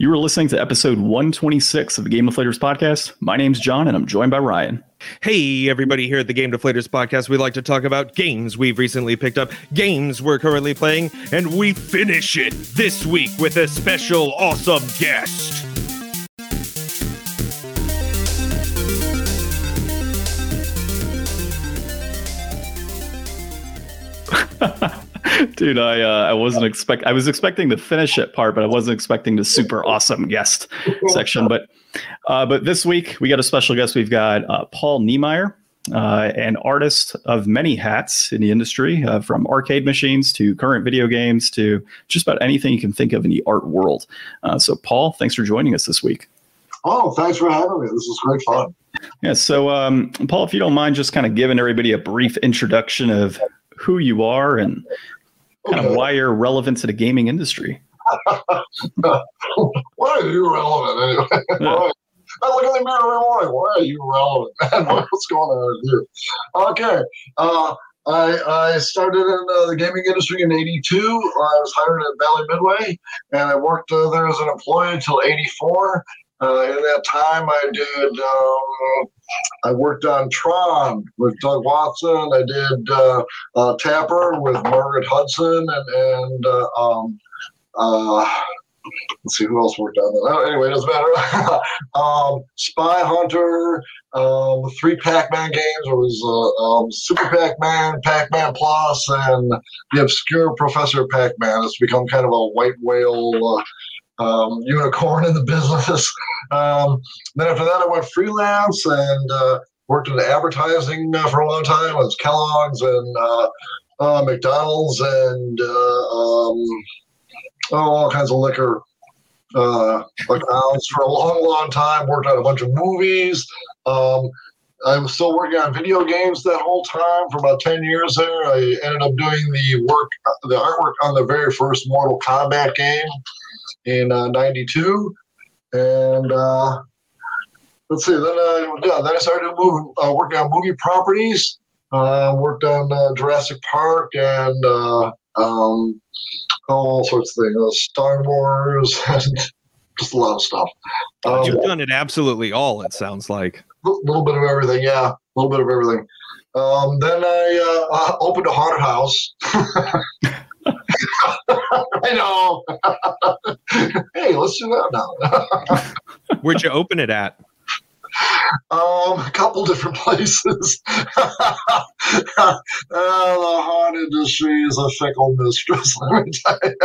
You are listening to episode 126 of the Game Deflators podcast. My name's John, and I'm joined by Ryan. Hey, everybody, here at the Game Deflators podcast, we like to talk about games we've recently picked up, games we're currently playing, and we finish it this week with a special awesome guest. Dude, I uh, I wasn't expect I was expecting the finish it part, but I wasn't expecting the super awesome guest section. But uh, but this week we got a special guest. We've got uh, Paul Niemeyer, uh, an artist of many hats in the industry, uh, from arcade machines to current video games to just about anything you can think of in the art world. Uh, so, Paul, thanks for joining us this week. Oh, thanks for having me. This is great fun. Yeah. So, um, Paul, if you don't mind, just kind of giving everybody a brief introduction of who you are and kind of why you're relevant to the gaming industry. Why are you relevant anyway? Yeah. I look in the mirror every morning. Why are you relevant, man? What's going on here? Okay. Uh, I, I started in uh, the gaming industry in 82. I was hired at Bally Midway, and I worked uh, there as an employee until 84. Uh, in that time, I did. Um, I worked on Tron with Doug Watson. I did uh, uh, Tapper with Margaret Hudson, and and uh, um, uh, let's see who else worked on that. Oh, anyway, it doesn't matter. um, Spy Hunter, um, three Pac-Man games. It was uh, um, Super Pac-Man, Pac-Man Plus, and the obscure Professor Pac-Man. It's become kind of a white whale. Uh, um, unicorn in the business. Um, then after that, I went freelance and uh, worked in advertising uh, for a long time. It was Kellogg's and uh, uh, McDonald's and uh, um, oh, all kinds of liquor uh, accounts for a long, long time. Worked on a bunch of movies. Um, I was still working on video games that whole time for about 10 years there. I ended up doing the work, the artwork on the very first Mortal Kombat game in uh, 92. And uh, let's see, then I, yeah, then I started moving, uh, working on movie properties. Uh, worked on uh, Jurassic Park and uh, um, all sorts of things, uh, Star Wars, and just a lot of stuff. Um, You've done it absolutely all, it sounds like. a little bit of everything, yeah, a little bit of everything. Um, then I uh, uh, opened a haunted house. I know. hey, let's do that now. Where'd you open it at? Um, a couple different places. uh, the haunted industry is a fickle mistress, let me tell you.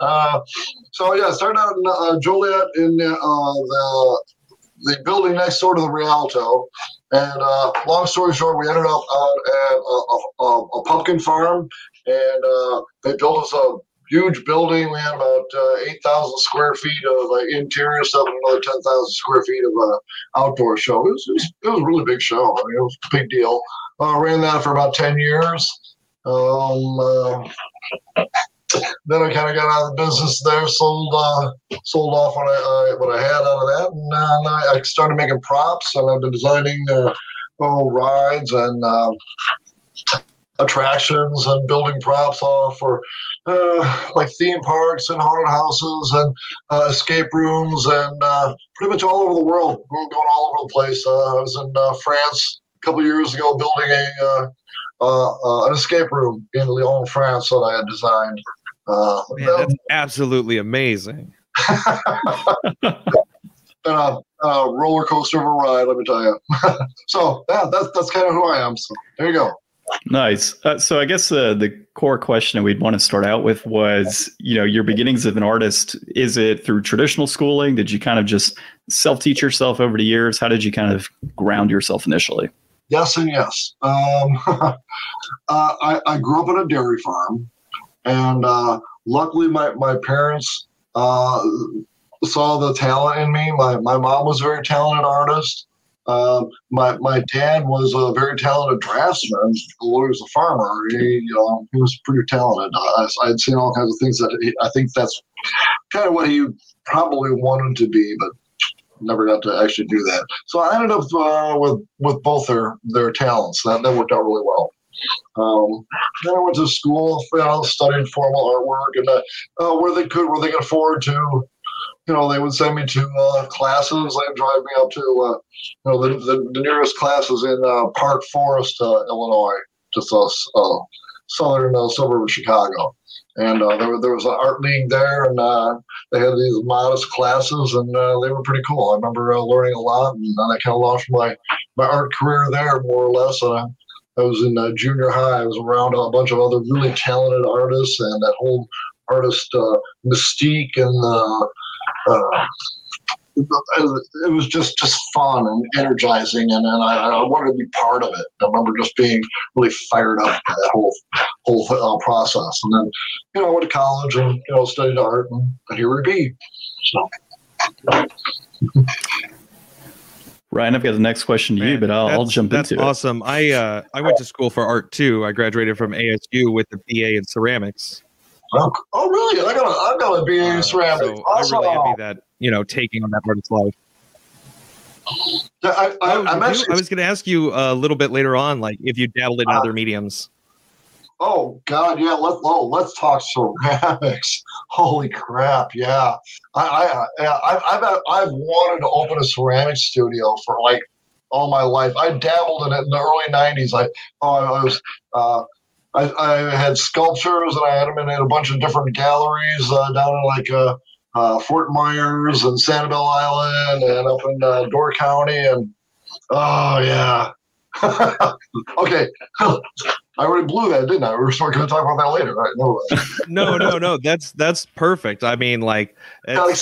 Uh, so yeah, started out in uh, Joliet in uh, the the building next door to the Rialto. And uh, long story short, we ended up at a, a, a pumpkin farm, and uh, they built us a huge building. We had about uh, 8,000 square feet of uh, interior stuff and another 10,000 square feet of uh, outdoor show. It was, it was, it was a really big show. I mean, it was a big deal. Uh, ran that for about 10 years. Um, uh, then I kind of got out of the business there, sold uh, sold off what I, what I had out of that, and uh, I I started making props, and I've been designing uh, oh, rides and attractions and building props off for uh, like theme parks and haunted houses and uh, escape rooms and uh, pretty much all over the world. We're going all over the place. Uh, I was in uh, France a couple years ago building a uh, uh, uh, an escape room in Lyon, France that I had designed. Uh, Man, that's absolutely amazing. and a, a roller coaster of a ride, let me tell you. so yeah, that's that's kind of who I am. So there you go. Nice. Uh, so I guess uh, the core question we'd want to start out with was, you know, your beginnings as an artist. Is it through traditional schooling? Did you kind of just self-teach yourself over the years? How did you kind of ground yourself initially? Yes and yes. Um, uh, I, I grew up on a dairy farm, and uh, luckily my my parents uh, saw the talent in me. My my mom was a very talented artist. Uh, my my dad was a very talented draftsman. He was a farmer, he um, he was pretty talented. I, I'd seen all kinds of things that he, I think that's kind of what he probably wanted to be, but never got to actually do that. So I ended up uh, with with both their their talents. That that worked out really well. Um, then I went to school, you know, studied formal artwork, and uh, uh, where they could, where they could afford to you know, they would send me to uh, classes. They'd drive me up to, uh, you know, the, the, the nearest classes in uh, Park Forest, uh, Illinois, just a uh, southern uh, suburb of Chicago. And there, there was an art league there, and they had these modest classes, and they were pretty cool. I remember learning a lot, and I kind of launched my, my art career there, more or less. Uh, I was in uh, junior high. I was around a bunch of other really talented artists, and that whole artist uh, mystique and uh, uh, it was just just fun and energizing, and, and I, I, wanted to be part of it. I remember just being really fired up by that whole whole uh, process. And then, you know, I went to college and you know studied art, and, and here we be. So. Ryan, I've got the next question to Man, you, but I'll, I'll jump that's into awesome. it. I uh, I went to school for art too. I graduated from ASU with a BA in ceramics. Oh, oh really? I got a, I got a BA in uh, ceramics. So awesome. I really envy that you know taking on that artist's life. I, I, oh, actually, I was going to ask you a little bit later on, like if you dabbled in uh, other mediums. Oh God, yeah. Let oh, let's talk ceramics. Holy crap, yeah. I I I've, I've I've wanted to open a ceramic studio for like all my life. I dabbled in it in the early '90s. I oh, I was uh, I, I had sculptures and I had them in a bunch of different galleries uh, down in like uh, uh, Fort Myers and Sanibel Island and up in uh, Door County and oh yeah. okay, I already blew that, didn't I? We are going to talk about that later, right? No, no, no, no. That's that's perfect. I mean, like, I,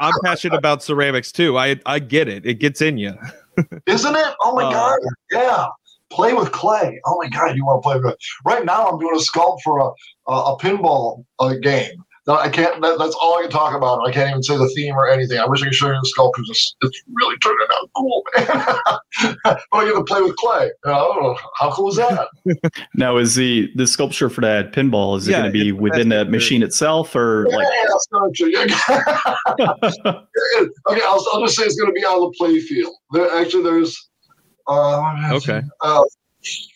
am passionate about ceramics too. I I get it. It gets in you, isn't it? Oh my uh, god, yeah. Play with clay. Oh my god, you want to play with? Right now, I'm doing a sculpt for a a, a pinball uh, game I can't. That, that's all I can talk about. I can't even say the theme or anything. I wish I could show you the sculpture. It's, it's really turning out cool, man. but I get to play with clay. You know, how cool is that? now, is the the sculpture for that pinball is yeah, it going to be within the machine itself or yeah, like? Yeah, okay, I'll, I'll just say it's going to be on the play field. There, actually, there's uh, okay uh,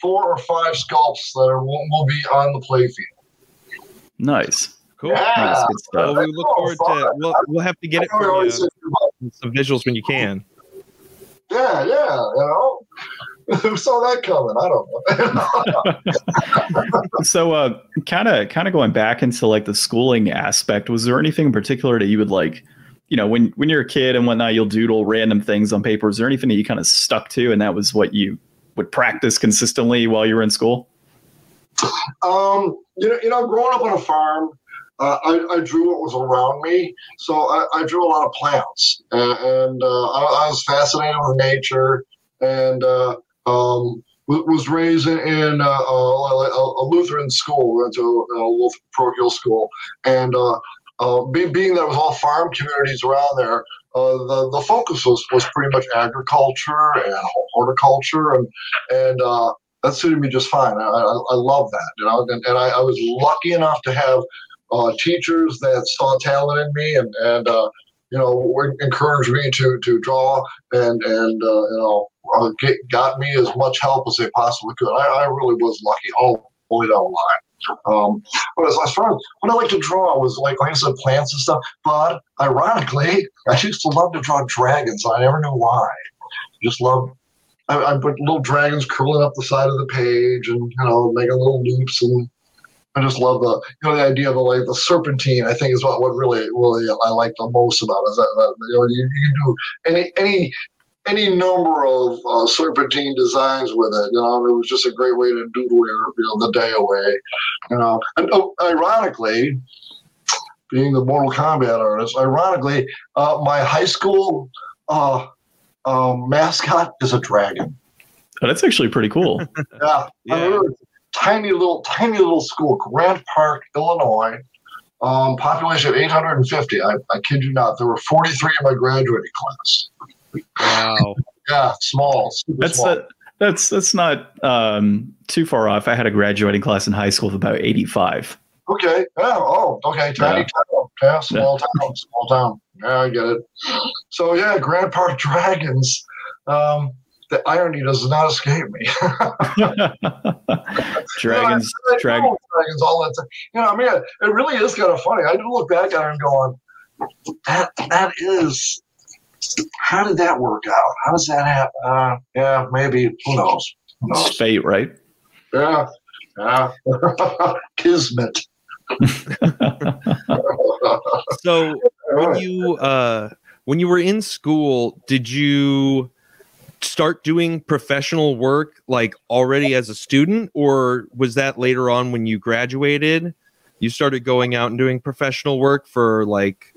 four or five sculpts that are, will, will be on the play field. Nice. Cool. Yeah. Well, we look forward to. We'll, we'll have to get it for you, some visuals when you can. Yeah, yeah. You know, who saw that coming? I don't know. so, uh, kind of, kind of going back into like the schooling aspect. Was there anything in particular that you would like? You know, when when you're a kid and whatnot, you'll doodle random things on paper. Is there anything that you kind of stuck to, and that was what you would practice consistently while you were in school? Um, you know, you know, growing up on a farm, uh, I, I, drew what was around me. So I, I drew a lot of plants, and, and uh, I, I, was fascinated with nature, and uh, um, was raised in, uh, a, a, Lutheran school. Went to a parochial school, and uh, uh, being, it was all farm communities around there, uh, the the focus was, was pretty much agriculture and horticulture, and and uh, that suited me just fine. I, I, I love that, you know, and, and I, I was lucky enough to have uh, teachers that saw talent in me and and uh, you know encouraged me to to draw and and uh, you know get, got me as much help as they possibly could. I, I really was lucky all the way down the line. Um, but as, as far as what I like to draw was like, like I said, plants and stuff. But ironically, I used to love to draw dragons. I never knew why. Just love. I, I put little dragons curling up the side of the page and you know making little loops and I just love the you know the idea of the like the serpentine. I think is what what really really I like the most about it, is that, that you know you, you can do any any any number of uh, serpentine designs with it. You know, it was just a great way to doodle your you know the day away. You know, and oh, ironically, being the Mortal Kombat artist, ironically, uh, my high school uh, um, mascot is a dragon. Oh, that's actually pretty cool. yeah, yeah tiny little, tiny little school, Grant Park, Illinois. Um, population of 850. I, I kid you not. There were 43 in my graduating class. Wow. yeah, small. That's small. A, that's that's not um, too far off. I had a graduating class in high school of about 85. Okay. Yeah. Oh, okay. Tiny yeah. town. Yeah, small yeah. town. Small town. Yeah, I get it. So yeah, Grant Park Dragons. Um, the irony does not escape me. dragons, you know, dragons, dragons, all that. Time. You know, I mean, it really is kind of funny. I do look back at it and go on. that that is how did that work out? How does that happen? Uh, yeah, maybe. Who knows? Who knows? It's fate, right? Yeah, yeah. Kismet. So when you uh when you were in school, did you start doing professional work like already as a student or was that later on when you graduated? You started going out and doing professional work for like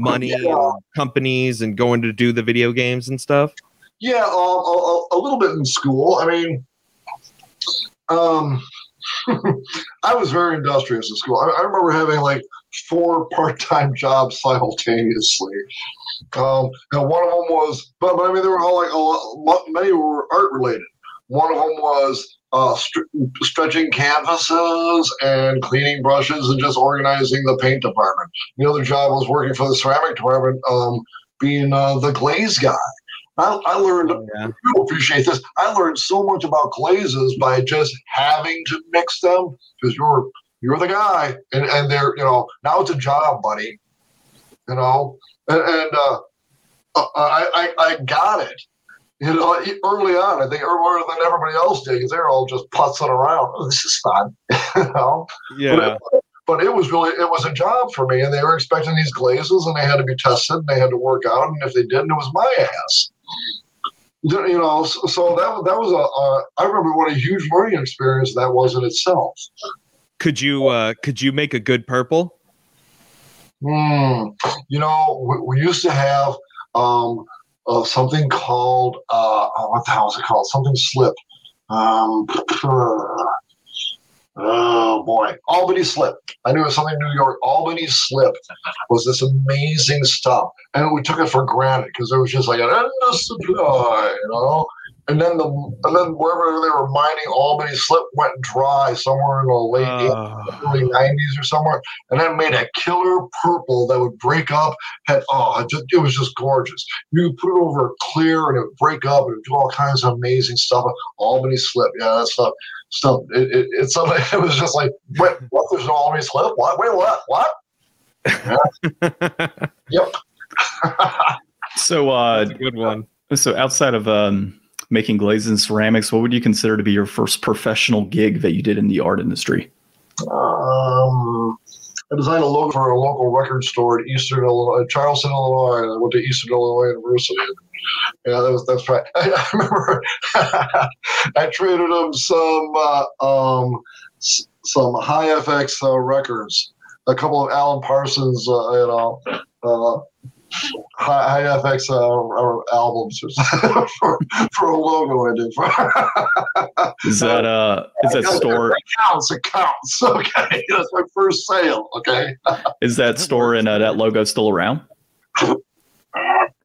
money Yeah. and companies and going to do the video games and stuff? Yeah, um, a, a, a little bit in school. I mean, um, I was very industrious in school. I, I remember having like four part-time jobs simultaneously. Um, and one of them was, but, but I mean, they were all like, a lot, many were art related. One of them was uh, str- stretching canvases and cleaning brushes and just organizing the paint department. The other job was working for the ceramic department, um, being uh, the glaze guy. I, I learned Yeah. you appreciate this. I learned so much about glazes by just having to mix them because you're you're the guy, and and they're you know now it's a job, buddy. You know, and, and uh, uh, I, I I got it. You know, early on, I think earlier than everybody else did because they're all just putzing around. Oh, this is fun, you know. Yeah. But, but it was really it was a job for me, and they were expecting these glazes, and they had to be tested, and they had to work out, and if they didn't, it was my ass. You know, so, so that that was a, I remember what a huge learning experience that was in itself. Could you uh could you make a good purple? Hmm. You know, we, we used to have um, uh, something called uh, oh, what the hell is it called? Something slip. Um, oh boy, Albany slip. I knew it was something in New York. Albany slip was this amazing stuff, and we took it for granted because there was just like an endless supply, you know. And then the and then wherever they were mining, Albany slip went dry somewhere in the late Uh, early 90s or somewhere, and then made a killer purple that would break up. Had oh, it, just, it was just gorgeous. You could put it over clear, and it would break up, and do all kinds of amazing stuff. Albany slip, yeah, that stuff. Stuff. It, it, it's something. It was just like, wait, what? There's no Albany slip? What? Wait, what? What? Yeah. Yep. So, uh, That's a good one. so outside of um, making glazes and ceramics, what would you consider to be your first professional gig that you did in the art industry? Um, I designed a logo for a local record store in Eastern Illinois, Charleston, Illinois. I went to Eastern Illinois University. Yeah, that was that's right. I, I remember I traded him some uh, um, some high FX uh, records, a couple of Alan Parsons, uh, you know, uh, high, high FX uh, albums for, for a logo I did. For Is that uh, is that store It counts. It counts. Okay, that's my first sale. Okay, is that store and uh, that logo still around?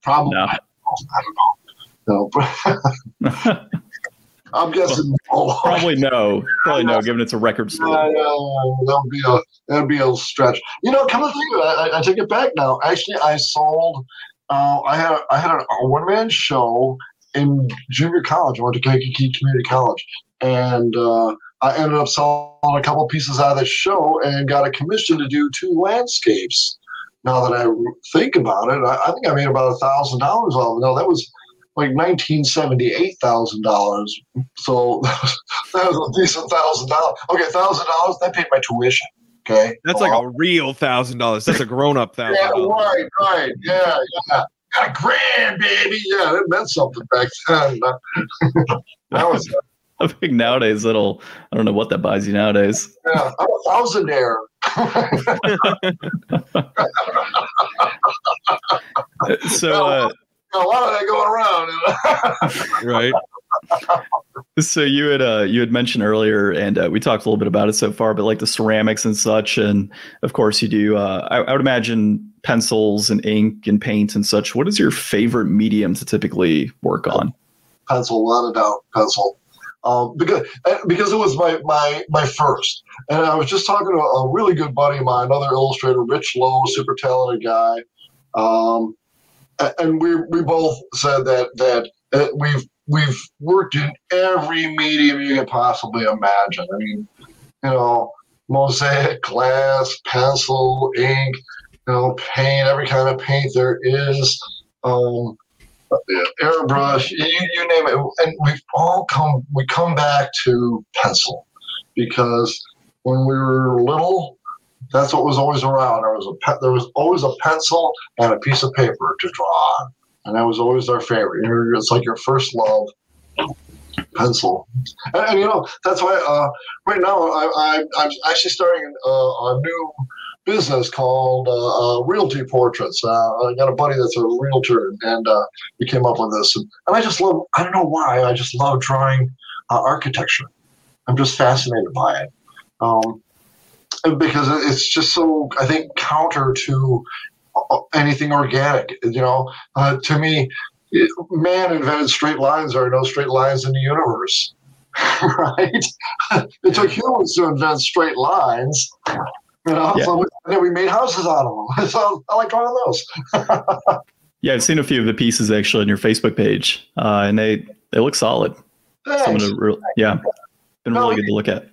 probably. No. I don't know. No, I'm guessing. no. Probably no. Probably no. Given it's a record store. yeah, that would be a that would be a stretch. You know, come to think of it, I, I take it back now. Actually, I sold. Uh, I had I had a, one man show in junior college. I went to Kankakee Community College, and uh, I ended up selling a couple pieces out of that show and got a commission to do two landscapes. Now that I think about it, I, I think I made about a thousand dollars off. it. No, that was like nineteen seventy eight thousand dollars. So that was, that was a decent thousand dollars. Okay, thousand dollars that paid my tuition. Okay, That's like a real thousand dollars. That's a grown up thousand yeah, right, right, yeah, yeah. Got a grand, baby. Yeah, it meant something back then. that was I think nowadays it'll. I don't know what that buys you nowadays. yeah, I'm a thousandaire. So, uh, a lot of that going around. Right. so you had uh, you had mentioned earlier, and uh, we talked a little bit about it so far, but like the ceramics and such, and of course you do. Uh, I, I would imagine pencils and ink and paint and such. What is your favorite medium to typically work on? pencil, without a doubt, pencil. Um, because eh, because it was my, my my first, and I was just talking to a really good buddy of mine, another illustrator, Rich Lowe, super talented guy, um, and we we both said that that uh, we've we've worked in every medium you can possibly imagine. I mean, you know, mosaic, glass, pencil, ink. you know, paint, every kind of paint there is, um, airbrush, you, you name it. And we've all come, we come back to pencil because when we were little, that's what was always around. There was a pe- there was always a pencil and a piece of paper to draw on, and that was always our favorite. It's like your first love, pencil. And, and you know that's why uh, right now I, I, am actually starting uh, a new business called uh, uh, Realty Portraits. Uh, I got a buddy that's a realtor, and we came up with this. And, and, I just love. I don't know why. I just love drawing architecture. I'm just fascinated by it. Um, because it's just so I think counter to uh, anything organic. You know, uh, to me, man invented straight lines. There are no straight lines in the universe, right? it took humans to invent straight lines. You know, yeah. so we, we made houses out of them. So I like drawing those. yeah, I've seen a few of the pieces actually on your Facebook page, uh, and they they look solid. Some of the real, yeah, been really good to look at.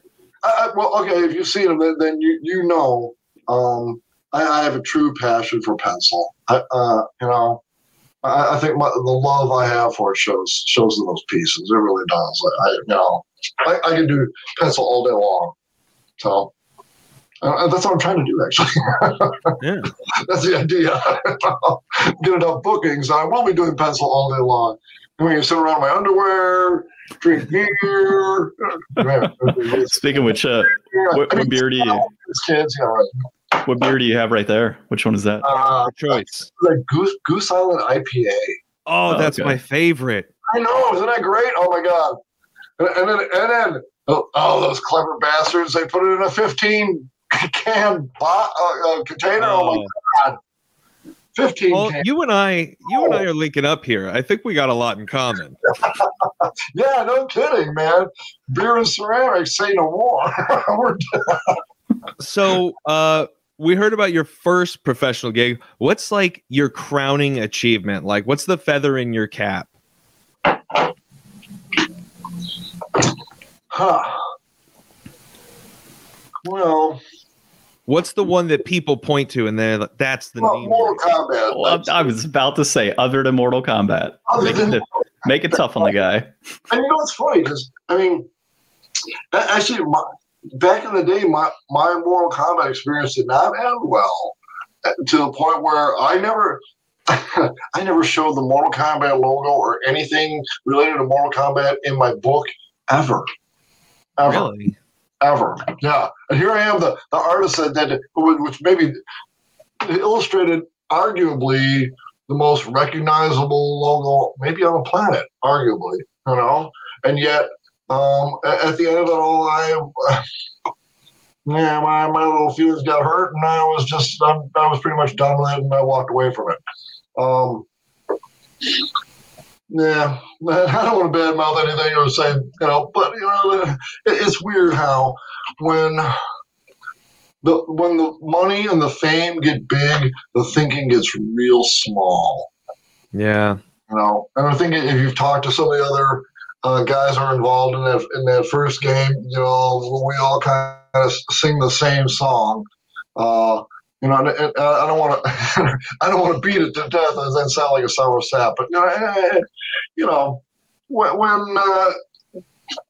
I, well, okay, if you've seen them, then, then you you know um, I, I, have a true passion for pencil. I, uh, you know, I, I think my, the love I have for it shows shows in those pieces. It really does. I, you know, I, I can do pencil all day long. So uh, that's what I'm trying to do, actually. yeah. That's the idea. Get enough bookings. I will be doing pencil all day long. I mean, sit around my underwear, drink beer. Speaking of which, uh, what, what beer do you? Kids, yeah, right. What beer do you have right there? Which one is that? Uh, choice. The Goose Goose Island IPA. Oh, that's okay. my favorite. I know, isn't that great? Oh my god! And, and then and then oh, oh, those clever bastards! They put it in a fifteen can bo- uh, uh, container. Oh. oh my god! 15 well, you and I, you and I are linking up here. I think we got a lot in common. yeah, no kidding, man. Beer and ceramics say no more. so, uh, we heard about your first professional gig. What's like your crowning achievement? Like, what's the feather in your cap? Huh. Well, What's the one that people point to and they're like, that's the well, name? Mortal Kombat. Well, I was about to say, other than Mortal Kombat. Make it, make it tough on the guy. And you know it's funny? Because, I mean, actually, my, back in the day, my, my Mortal Kombat experience did not end well uh, to the point where I never. I never showed the Mortal Kombat logo or anything related to Mortal Kombat in my book ever. Ever. Really? Ever. Yeah, and here I am, the the artist that, that which maybe illustrated arguably the most recognizable logo maybe on the planet, arguably, you know, and yet um, at the end of it all, I. Yeah, my, my little feelings got hurt, and I was just I, I was pretty much done with it, and I walked away from it. Um, yeah, I don't want to badmouth anything or say, you know, but you know, it's weird how when the when the money and the fame get big, the thinking gets real small. Yeah, you know, and I think if you've talked to some of the other uh, guys who are involved in that in that first game, you know, we all kind of sing the same song. Uh, you know, I don't want to, I don't want to beat it to death and then sound like a sour sap. But you know, eh, eh, you know, when, when uh,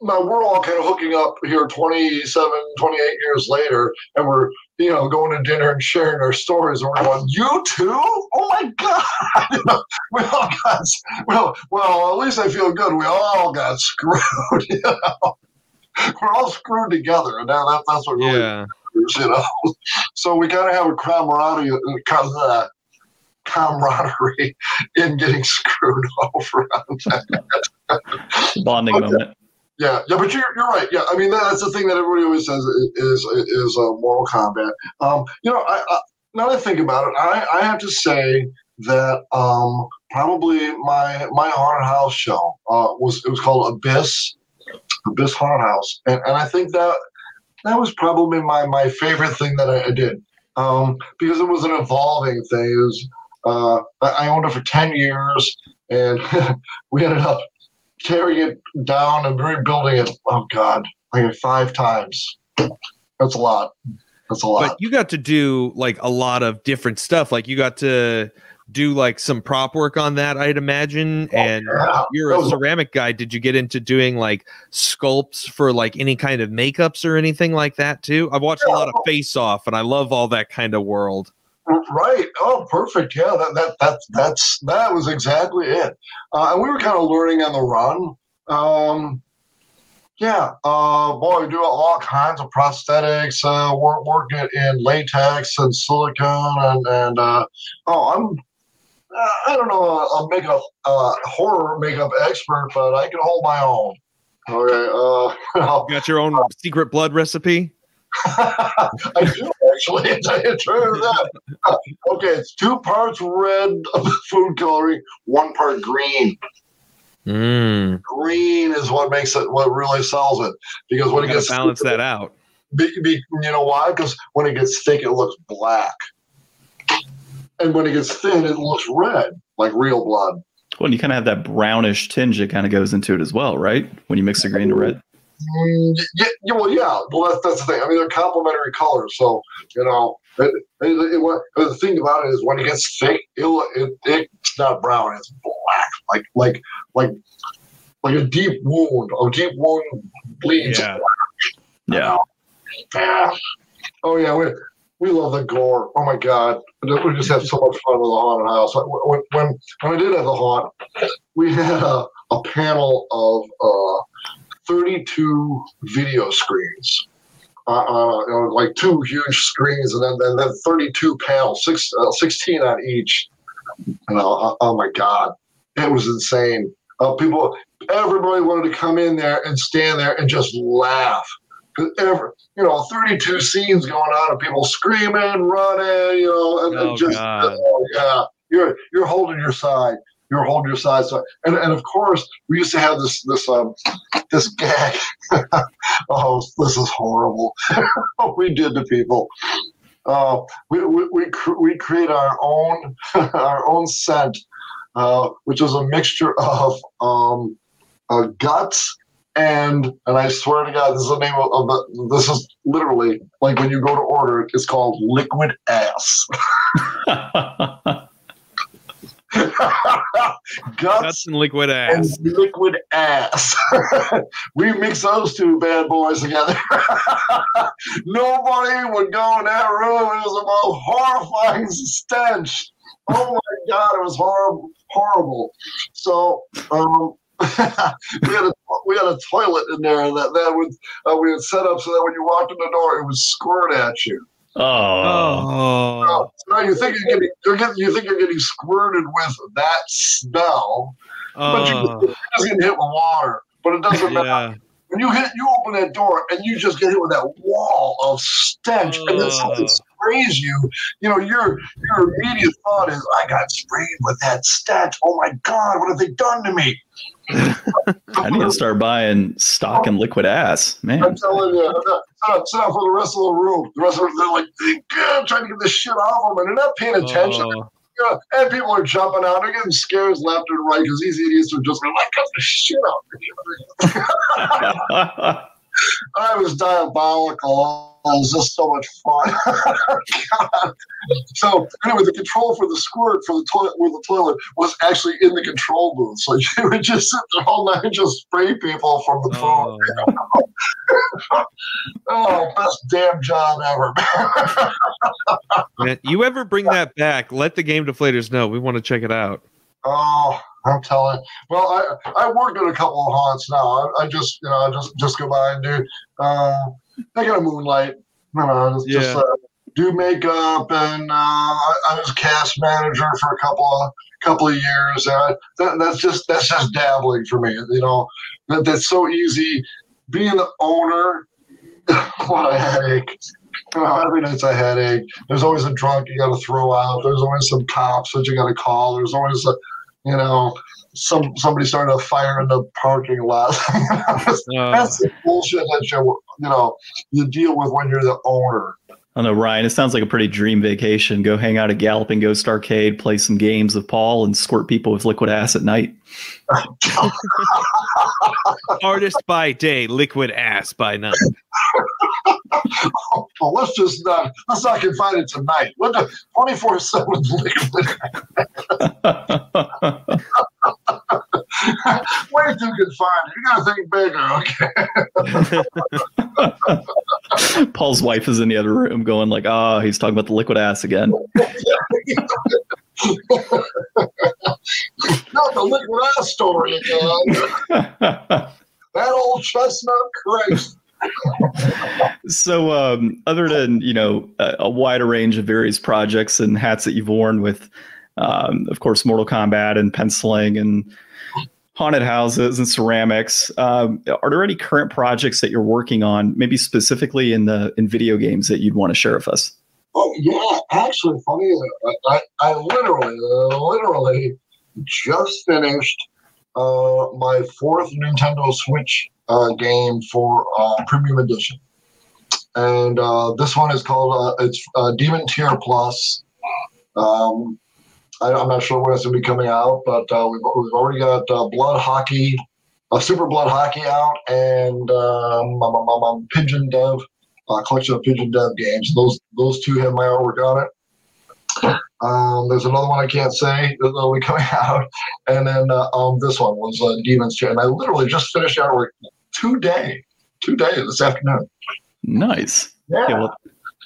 now we're all kind of hooking up here 27, 28 years later, and we're you know going to dinner and sharing our stories, and we're going, "You too? Oh my god!" we all got well. Well, at least I feel good. We all got screwed. You know? We're all screwed together, and that, that's what really. Yeah you know. So we got to have a camaraderie, uh, camaraderie in getting screwed over. Bonding okay. moment. Yeah, yeah, but you're, you're right. Yeah, I mean that's the thing that everybody always says is is, is uh, Mortal Kombat. Um, you know, I, I, now that I think about it, I, I have to say that um, probably my my haunted house show uh, was it was called Abyss, Abyss Haunted House, and, and I think that that was probably my my favorite thing that I, I did um, because it was an evolving thing. It was uh, I owned it for ten years, and we ended up tearing it down and rebuilding it. Oh God, like five times. That's a lot. That's a lot. But you got to do like a lot of different stuff. Like you got to do like some prop work on that, I'd imagine. And Yeah. you're a ceramic guy. Did you get into doing like sculpts for like any kind of makeups or anything like that too? I've watched a lot of Face Off, and I love all that kind of world. Right. Oh, perfect. Yeah, that that that that's that was exactly it. Uh, and we were kind of learning on the run. Um, yeah. Uh, boy, we do all kinds of prosthetics. Uh, work working in latex and silicone and and uh, oh, I'm. Uh, I don't know a, a makeup uh, horror makeup expert, but I can hold my own. Okay. Uh, You got your own secret blood recipe? I do actually. I tell you that. Okay, it's two parts red food coloring, one part green. Mm. Green is what makes it, what really sells it. Because when You it gets balance that out. be, be, you know why? Because when it gets thick, it looks black, and when it gets thin, it looks red, like real blood. Well, and you kind of have that brownish tinge that kind of goes into it as well, right? When you mix the green to red. Mm, yeah, yeah, well, yeah. Well, that's, that's the thing. I mean, they're complementary colors, so you know. It, it, it, what- the thing about it is when it gets thick, it, it it's not brown; it's black, like like like like a deep wound. A deep wound bleeds. Yeah. Yeah. Yeah. Oh yeah, we love the gore. Oh my god, we just have so much fun with the haunted house. When when, when I did have the haunt, we had a, a panel of uh, 32 video screens. Uh, uh, like two huge screens, and then, then, then 32 panels, six, uh, 16 on each. You know, uh, oh my God, it was insane. Uh, people, everybody wanted to come in there and stand there and just laugh. Ever, you know, 32 scenes going on, and people screaming, running, you know, and, and Oh, just, God. oh, yeah, you're you're holding your side. You're holding your side. So, and, and of course, we used to have this this um this gag. oh, this is horrible. what we did to people. Uh, we we we, cr- we create our own our own scent, uh, which is a mixture of um, uh, guts and and I swear to God, this is the name of, of the. This is literally like when you go to order it, it's called liquid ass. guts That's in liquid and ass. liquid ass. we mix those two bad boys together. Nobody would go in that room. It was most horrifying stench. Oh my god, it was horrible, horrible. So um, we had a we had a toilet in there that that would uh, we had set up so that when you walked in the door, it would squirt at you. oh. Oh. So now you think you're getting, you're getting you think you're getting squirted with that smell, but you, Oh. you're just getting hit with water. But it doesn't matter. When you hit, you open that door and you just get hit with that wall of stench, and then something Ugh. sprays you. You know, your your immediate thought is, "I got sprayed with that stench. Oh my God, what have they done to me?" I need to start buying stock and liquid ass, man. I'm telling you, sit out, sit out for the rest of the room. The rest of them, they're like, "God," trying to get this shit off them, and they're not paying attention. Oh. You know, and people are jumping out. They're getting scares left and right because these idiots are just going, "I cut the shit out." I was diabolical. Was just so much fun. So anyway, the control for the squirt for the toilet with the toilet was actually in the control booth. So you would just sit there all night and just spray people from the phone. Oh. Oh, best damn job ever. Man, you ever bring that back? Let the game deflators know. We want to check it out. Oh, I'm telling. Well, I I worked at a couple of haunts now. I, I just you know I just just go by and do. Uh, I got a moonlight. You know, just, just uh, do makeup, and uh, I, was cast manager for a couple of couple of years. And I, that, that's just that's just dabbling for me. You know, that, that's so easy. Being the owner, what a headache. Know, every night's a headache. There's always a drunk you got to throw out. There's always some cops that you got to call. There's always a, you know, some somebody started a fire in the parking lot. that's, Uh, that's the bullshit that you you know you deal with when you're the owner. I don't know, Ryan. It sounds like a pretty dream vacation. Go hang out at Galloping Ghost Arcade, play some games with Paul, and squirt people with liquid ass at night. artist by day, liquid ass by night. Oh, well, let's just not let's not confine it tonight. What the twenty four seven liquid? Way too confined. You gotta think bigger, okay? Paul's wife is in the other room going like, oh, he's talking about the liquid ass again. Not the liquid ass story again. that old chestnut Christ. So um, other than you know a, a, wider range of various projects and hats that you've worn with um, of course mortal kombat and penciling and haunted houses and ceramics um, are there any current projects that you're working on maybe specifically in the in video games that you'd want to share with us? Oh yeah actually funny i, I literally literally just finished uh, my fourth nintendo switch uh, game for uh, premium edition, and uh, this one is called uh, it's uh, Demon Tier Plus. Um, I, am not sure when it's going to be coming out, but uh, we've, we've already got Blood Hockey, Super Blood Hockey out, and um, um, um, um Pigeon Dev, collection of Pigeon Dev games. Those those two have my artwork on it. Um, there's another one I can't say that'll be coming out, and then uh, um, this one was uh, Demon's Tier, and I literally just finished artwork today, today this afternoon. Nice. Yeah. yeah we'll,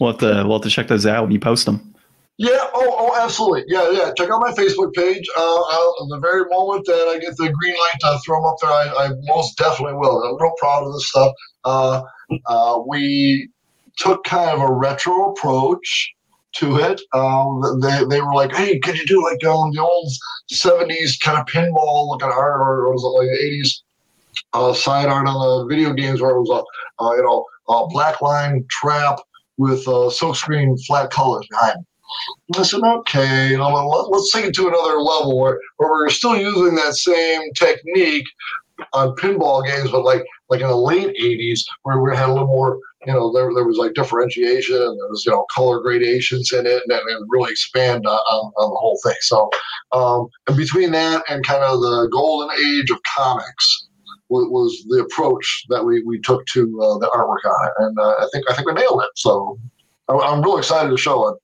we'll, have to we'll have to check those out when you post them. Yeah. Oh, oh, absolutely. Yeah, yeah. Check out my Facebook page. Uh, I'll, the very moment that I get the green light to throw them up there, I, I most definitely will. I'm real proud of this stuff. Uh, uh, we took kind of a retro approach to it. Um, they, they were like, hey, could you do like um, the old 70s kind of pinball looking art or, or was it like 80s uh, side art on the video games where it was a, uh, you know, a black line trap with uh, silkscreen flat colors behind. I said, okay, you know, let, us take it to another level where, where we're still using that same technique on pinball games, but like like in the late '80s, where we had a little more you know, there, there was like differentiation and there was, you know, color gradations in it and, and really expand on, on, the whole thing. So, um, and between that and kind of the golden age of comics was, was the approach that we, we took to uh, the artwork on it. And uh, I think, I think we nailed it. So I'm, I'm really excited to show it.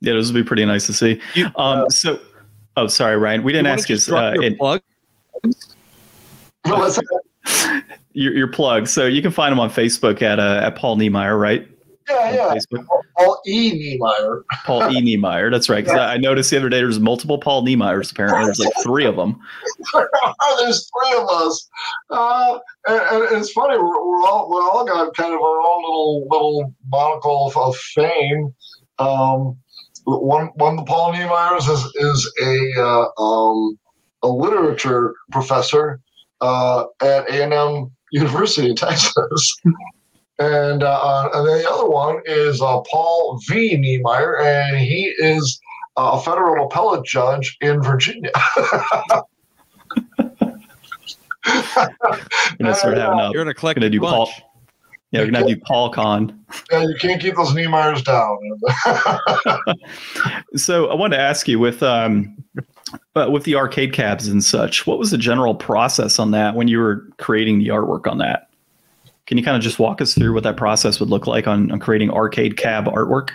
Yeah, this would be pretty nice to see. Um, so, oh, sorry, Ryan, we didn't ask you. Uh, in, plug? No, your, your plug. So you can find him on Facebook at uh, at Paul Niemeyer, right? Yeah, yeah. Paul E. Niemeyer. Paul E. Niemeyer. That's right. Because yeah. I, noticed the other day there's multiple Paul Niemeyers. Apparently, there's like three of them. there's three of us, uh, and, and, it's funny. We're, we're, all we all got kind of our own little little monocle of, of fame. Um, one one of the Paul Niemeyers is is a uh, um, a literature professor uh, at A and M University in Texas. and, uh, and the other one is uh, Paul V. Niemeyer, and he is a federal appellate judge in Virginia. You're gonna start having a, You're gonna collect gonna do Paul. Yeah, we're gonna do Paul Con. Yeah, you can't keep those Niemeyers down. so I wanted to ask you with um, but with the arcade cabs and such, what was the general process on that when you were creating the artwork on that? Can you kind of just walk us through what that process would look like on, on creating arcade cab artwork?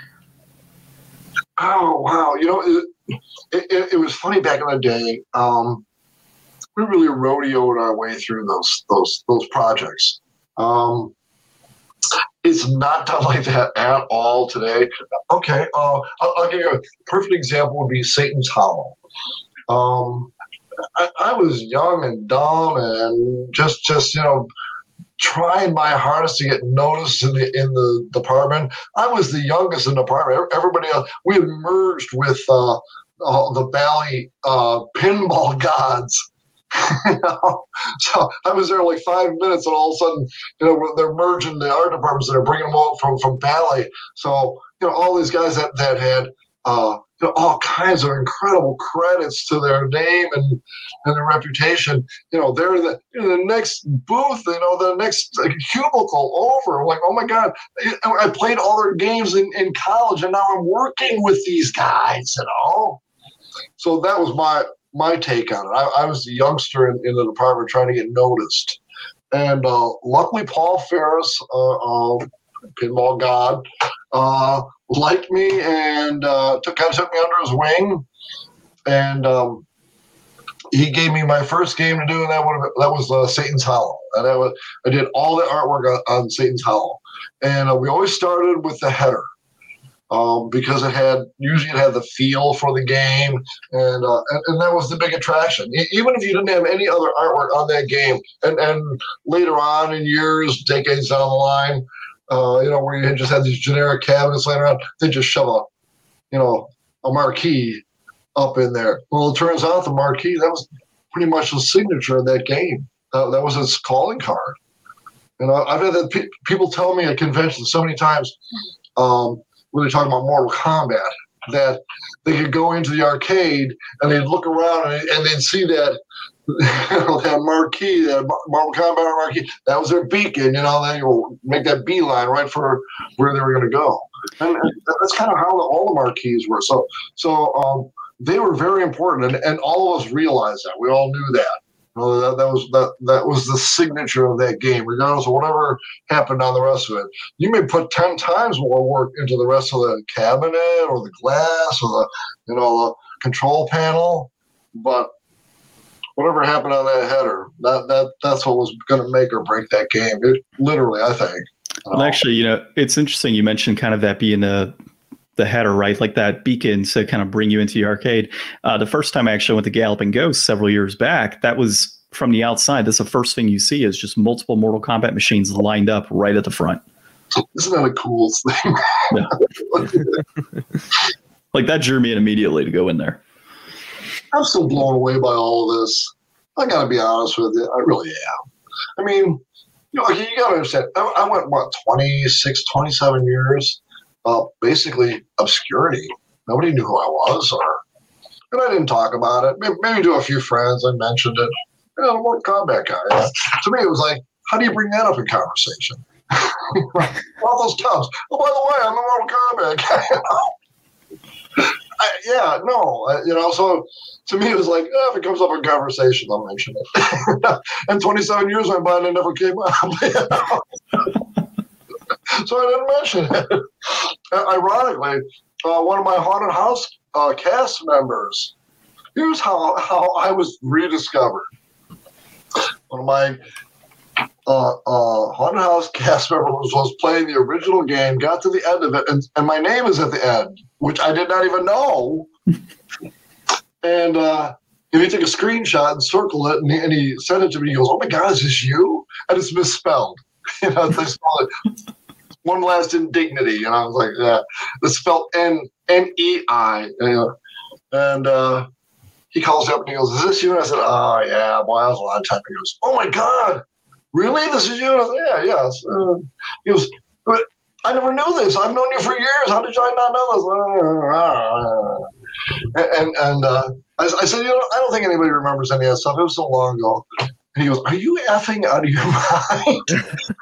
Oh wow! You know, it, it, it was funny back in the day. Um, we really rodeoed our way through those those those projects. Um, it's not done like that at all today. Okay, uh, I'll, I'll, give you a perfect example. Would be Satan's Hollow. Um, I, I was young and dumb and just just you know trying my hardest to get noticed in the in the department. I was the youngest in the department. Everybody else, we had merged with uh, uh, the Bally uh, pinball gods. you know? So I was there like five minutes, and all of a sudden, you know, they're merging the art departments and they're bringing them out from from Bally. So you know, all these guys that that had uh, all kinds of incredible credits to their name and and their reputation. You know, they're the you know, the next booth, you know, the next cubicle over. Like, oh my God, I played all their games in, in college, and now I'm working with these guys. You know, so that was my my take on it. I, I was the youngster in, in, the department trying to get noticed, and uh, luckily Paul Faris. Uh, uh, pinball god, uh, liked me and uh, took kind of took me under his wing, and um, he gave me my first game to do, and that would that was uh, Satan's Hollow, and I was I did all the artwork on, on Satan's Hollow, and uh, we always started with the header. Um, because it had usually it had the feel for the game, and, uh, and and that was the big attraction. Even if you didn't have any other artwork on that game, and and later on in years, decades down the line, uh, you know, where you just had these generic cabinets laying around, they just shove a, you know, a marquee up in there. Well, it turns out the marquee that was pretty much the signature of that game. Uh, that was its calling card. And I, I've had that pe- people tell me at conventions so many times um, when they're talking about Mortal Kombat that they could go into the arcade and they'd look around and, and they'd see that that marquee, that Mortal Kombat marquee, that was their beacon, you know, they will make that beeline right for where they were going to go. And, and that's kind of how the, all the marquees were. So, so um, they were very important, and, and all of us realized that. We all knew that. You know, that, that was that that was the signature of that game, regardless of whatever happened on the rest of it. You may put ten times more work into the rest of the cabinet or the glass or the you know the control panel, but whatever happened on that header, that that that's what was going to make or break that game. It, literally, I think. Well, actually, you know, it's interesting. You mentioned kind of that being the the header, right? Like that beacon to kind of bring you into the arcade. Uh, the first time I actually went to Galloping Ghost several years back, that was from the outside. That's the first thing you see is just multiple Mortal Kombat machines lined up right at the front. Isn't that a cool thing? like that drew me in immediately to go in there. I'm still blown away by all of this. I got to be honest with you. I really am. I mean, you know, you got to understand. I, I, went what 26, 27 years, uh, basically obscurity. Nobody knew who I was, or and I didn't talk about it. Maybe, to a few friends, I mentioned it. You know, Mortal Kombat guy. Yeah. To me, it was like, how do you bring that up in conversation? all those tubs. Oh, by the way, I'm the Mortal Kombat guy. I, yeah, no, uh, you know, so to me, it was like, oh, if it comes up in conversation, I'll mention it. and 27 years went by and it never came up. so I didn't mention it. Ironically, uh, one of my haunted house uh, cast members, here's how, how I was rediscovered. One of my uh, uh, haunted house cast members was playing the original game, got to the end of it, and, and my name is at the end, which I did not even know. and uh, he took a screenshot and circled it, and he, and he sent it to me. He goes, "Oh my God, is this you?" And it's misspelled. you know, they spelled it one last indignity, and I was like, "Yeah, it's spelled N N E I." And uh, he calls up and he goes, "Is this you?" And I said, "Oh yeah, boy, that was a lot of time." He goes, "Oh my God, really? This is you?" "Yeah, yes." Uh, he goes, "But I never knew this. I've known you for years. How did I not know this?" And and uh, I, I, said, you know, I don't think anybody remembers any of that stuff. It was so long ago. And he goes, "Are you effing out of your mind?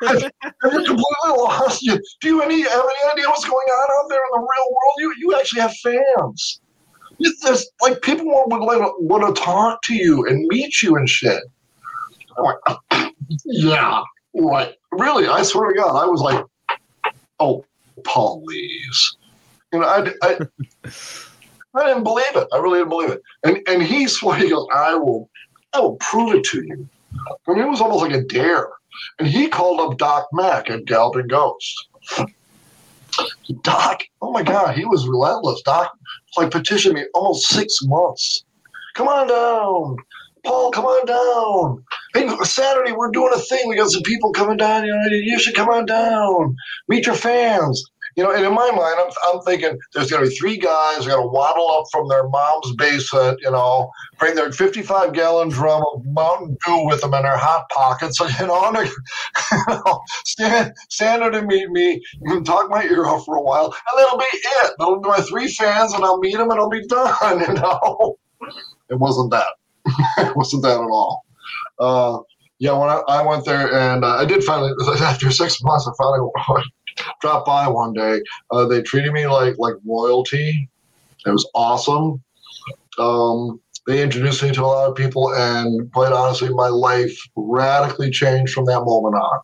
Have you completely lost you? Do you any have any idea what's going on out there in the real world? You you actually have fans. There's like people would like want to talk to you and meet you and shit." I'm like, yeah, right. Really, I swear to God, I was like, "Oh, please." You know, I. I I didn't believe it. I really didn't believe it. And and he swore he goes, I will I will prove it to you. I mean, it was almost like a dare. And he called up Doc Mack at Galloping Ghost. Doc, oh my God, he was relentless. Doc like petitioned me almost six months. Come on down. Paul, come on down. Hey, Saturday, we're doing a thing. We got some people coming down. You know, you should come on down. Meet your fans. You know, and in my mind, I'm, I'm thinking there's going to be three guys going to waddle up from their mom's basement, you know, bring their 55 gallon drum of Mountain Dew with them in their hot pockets, you know, and you know, stand, stand there to meet me, talk my ear off for a while, and that'll be it. That'll be my three fans, and I'll meet them, and I'll be done, you know. It wasn't that. wasn't that at all. Uh, yeah, when I, I, went there, and uh, I did finally, after six months, I finally dropped by one day. Uh, they treated me like like royalty. It was awesome. Um, they introduced me to a lot of people, and quite honestly, my life radically changed from that moment on.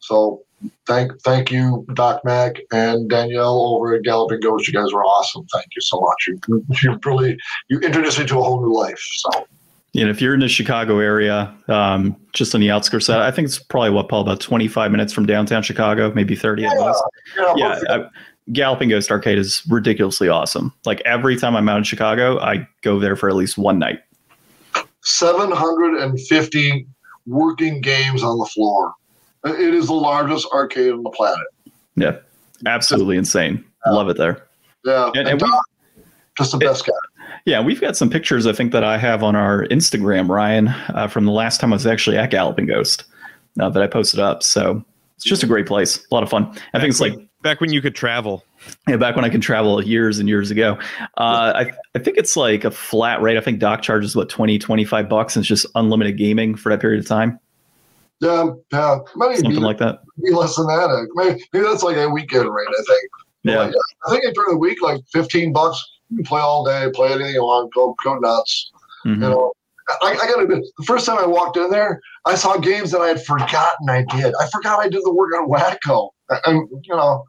So thank thank you, Doc Mack and Danielle over at Galloping Ghost. You guys were awesome. Thank you so much. You, you really you introduced me to a whole new life. So you know, if you're in the Chicago area, um, just on the outskirts, I think it's probably what Paul about 25 minutes from downtown Chicago, maybe 30 yeah, at most. yeah, Yeah, I, Galloping Ghost Arcade is ridiculously awesome. Like every time I'm out in Chicago, I go there for at least one night. 750 working games on the floor. It is the largest arcade on the planet. Yeah, absolutely insane. Love it there. Yeah, And, and we, Doc, just the best guy. yeah, we've got some pictures I think that I have on our Instagram, Ryan, uh, from the last time I was actually at Galloping Ghost uh, that I posted up. So it's just a great place, a lot of fun. I think it's like back when you could travel. Yeah, back when I could travel years and years ago. Uh, I, I think it's like a flat rate. I think Doc charges what 20, 25 bucks and it's just unlimited gaming for that period of time. Yeah, yeah. Maybe Something like that. be less than that. Maybe, maybe that's like a weekend rate. I think. Yeah. Like, I think during the week, like 15 bucks, you can play all day, play anything you want, go go nuts. Mhm. You know, I, I gotta admit, the first time I walked in there, I saw games that I had forgotten I did. I forgot I did the work on Wacko. And you know,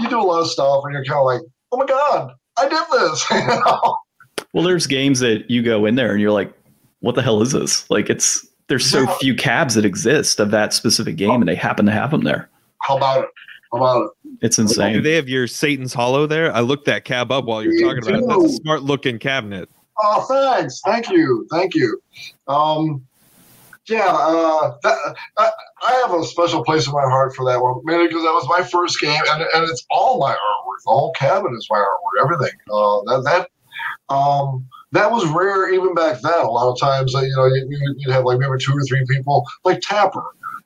you do a lot of stuff, and you're kind of like, oh my god, I did this. You know? Well, there's games that you go in there and you're like, what the hell is this? Like it's there's so Yeah. few cabs that exist of that specific game and they happen to have them there. How about it? How about it? It's insane. Do they have your Satan's Hollow there? I looked that cab up while you They were talking about it. That's a smart looking cabinet. Oh, thanks. Thank you. Thank you. Um, yeah, uh, that, I, I have a special place in my heart for that one, mainly because that was my first game, and, and it's all my artwork. The whole cabin is my artwork, everything. Uh, that that um, that was rare even back then. A lot of times, uh, you know, you, you- you'd have like maybe two or three people, like Tapper.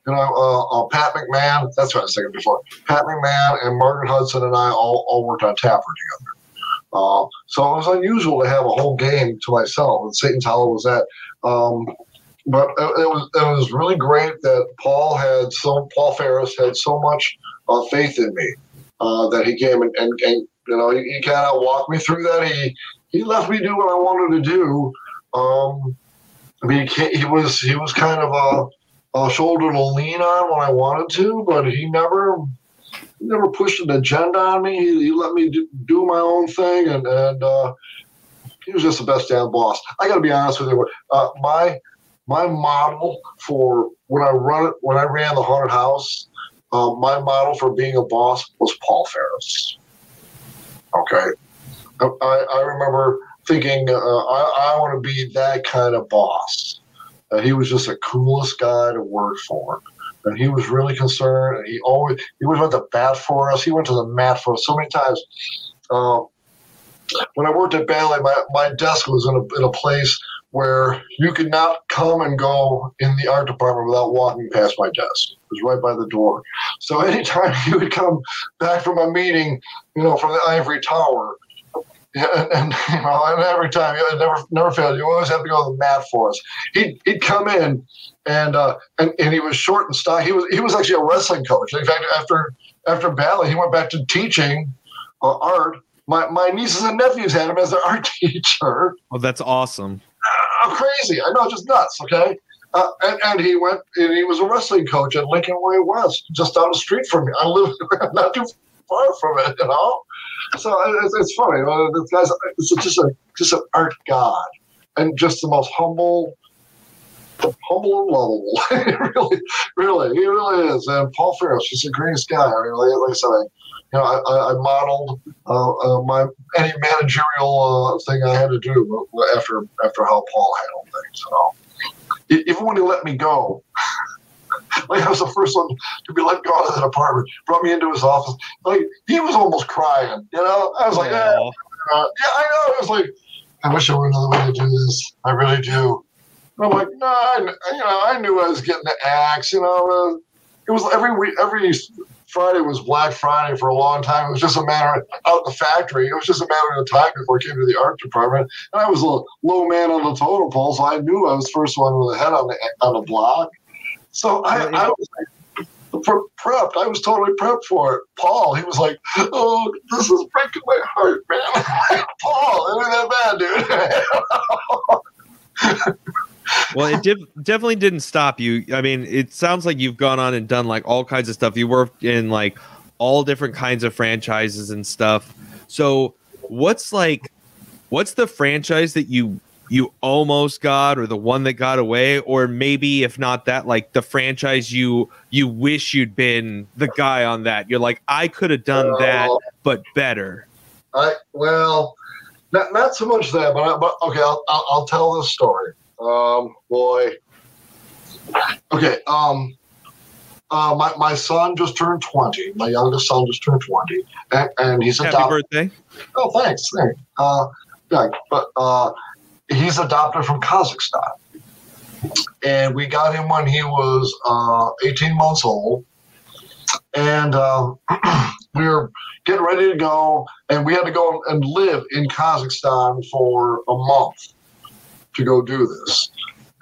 You know, uh, uh, Pat McMahon. That's what I was thinking before. Pat McMahon and Margaret Hudson and I all, all worked on Tapper together. Uh, so it was unusual to have a whole game to myself, and Satan's Hollow was that. Um, but it, it was it was really great that Paul had so Paul Faris had so much uh, faith in me uh, that he came and, and, and you know he, he kind of walked me through that. He he let me do what I wanted to do. Um, I mean, he, he was he was kind of a, a shoulder to lean on when I wanted to, but he never he never pushed an agenda on me. He, he let me do, do my own thing, and and uh, he was just the best damn boss. I got to be honest with you. Uh, my my model for when I run it when I ran the haunted house, uh, my model for being a boss was Paul Faris. Okay, I, I remember thinking uh, I, I want to be that kind of boss. Uh, he was just the coolest guy to work for and he was really concerned. And he always he went to bat for us. He went to the mat for us so many times. Uh, when I worked at Bally, my, my desk was in a, in a place where you could not come and go in the art department without walking past my desk. It was right by the door. So anytime you would come back from a meeting, you know, from the ivory tower, and, and you know, and every time it never never failed. You always have to go to the mat for us. He'd, he'd come in and uh, and and he was short and stocky. He was he was actually a wrestling coach. In fact, after after Bally, he went back to teaching uh, art. My my nieces and nephews had him as their art teacher. Oh, that's awesome. I'm crazy. I know, just nuts. Okay. Uh, and, and he went and he was a wrestling coach at Lincoln Way West, just down the street from me. I live not too far from it, you know. So it's, it's funny. Uh, this guy's it's just a just an art god, and just the most humble, humble and lovable. really, really, he really is. And Paul Faris, he's the greatest guy. I mean, like, like I said, I, you know, I, I modeled uh, uh, my any managerial uh, thing I had to do after after how Paul handled things. You know, even when he let me go. Like I was the first one to be let go out of the department. Brought me into his office. Like he was almost crying. You know, I was like, eh, uh, yeah, I know. It was like, I wish there were another way to do this. I really do. And I'm like, no, I, you know, I knew I was getting the axe. You know, uh, it was every week, every Friday was Black Friday for a long time. It was just a matter of out the factory. It was just a matter of time before I came to the art department. And I was a low man on the totem pole, so I knew I was first one with a head on the on the block. So I, I was like, prepped. I was totally prepped for it. Paul, he was like, "Oh, this is breaking my heart, man." Paul, it ain't that bad, dude. well, it did, definitely didn't stop you. I mean, it sounds like you've gone on and done like all kinds of stuff. You worked in like all different kinds of franchises and stuff. So, what's like, what's the franchise that you you almost got, or the one that got away, or maybe if not that, like the franchise you you wish you'd been the guy on that. You're like, I could have done that, but better. I well, not not so much that, but I, but okay, I'll, I'll I'll tell this story. Um, boy. Okay. Um. Uh, my, my son just turned 20. My youngest son just turned 20. And, and he's Happy adopted. birthday! Oh, thanks. thanks. Uh, yeah, but uh, he's adopted from Kazakhstan. And we got him when he was uh, 18 months old. And um, we were getting ready to go, and we had to go and live in Kazakhstan for a month to go do this.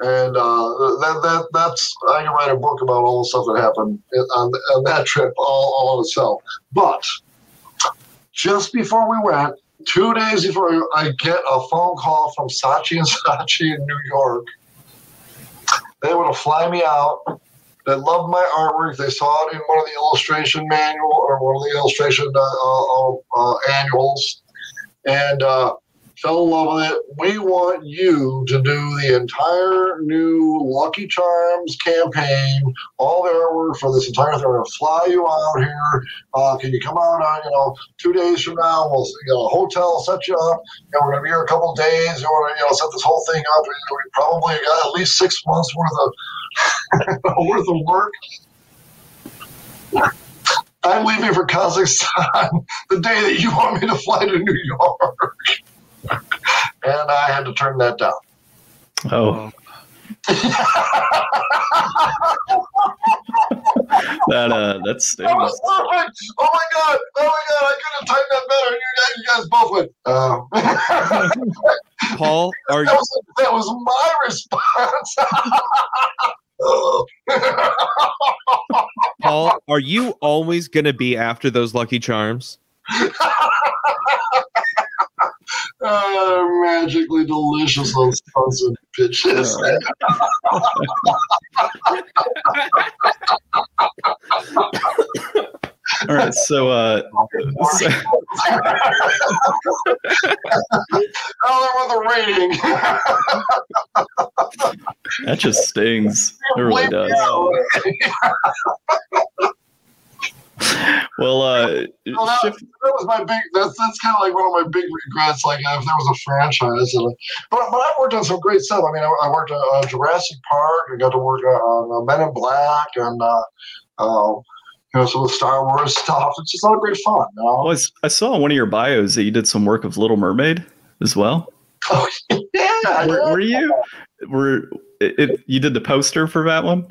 And uh, that, that that's I can write a book about all the stuff that happened on, on that trip all, all in itself. But just before we went, two days before I get a phone call from Saatchi and Saatchi in New York. They want to fly me out. They loved my artwork. They saw it in one of the illustration manual or one of the illustration uh, uh, uh, annuals, and uh, fell in love with it. We want you to do the entire new Lucky Charms campaign, all the artwork for this entire thing. We're going to fly you out here. Uh, can you come out on, you know, two days from now? We'll you know, hotel set you up. Know, we're going to be here a couple days. You want to, you know, set this whole thing up. We, we probably got at least six months worth of worth of work. I'm leaving for Kazakhstan the day that you want me to fly to New York. And I had to turn that down. Oh, that uh, that That was perfect. Oh my god! Oh my god! I couldn't have timed that better. You guys, you guys both went. Uh, Paul, are that was that was my response. Paul, are you always going to be after those Lucky Charms? Uh, magically delicious, those sons of bitches. All right, so uh, so- Oh, a rating. that just stings. It really does. Well, uh, Well, that, shift, that was my big. That's that's kind of like one of my big regrets. Like if there was a franchise, and, but but I worked on some great stuff. I mean, I, I worked on uh, Jurassic Park. I got to work on uh, Men in Black, and uh, uh, you know some of the Star Wars stuff. It's just all great fun. You know? well, I I saw one of your bios that you did some work of Little Mermaid as well. Oh, yeah, Were, were you? Were it, it? You did the poster for that one?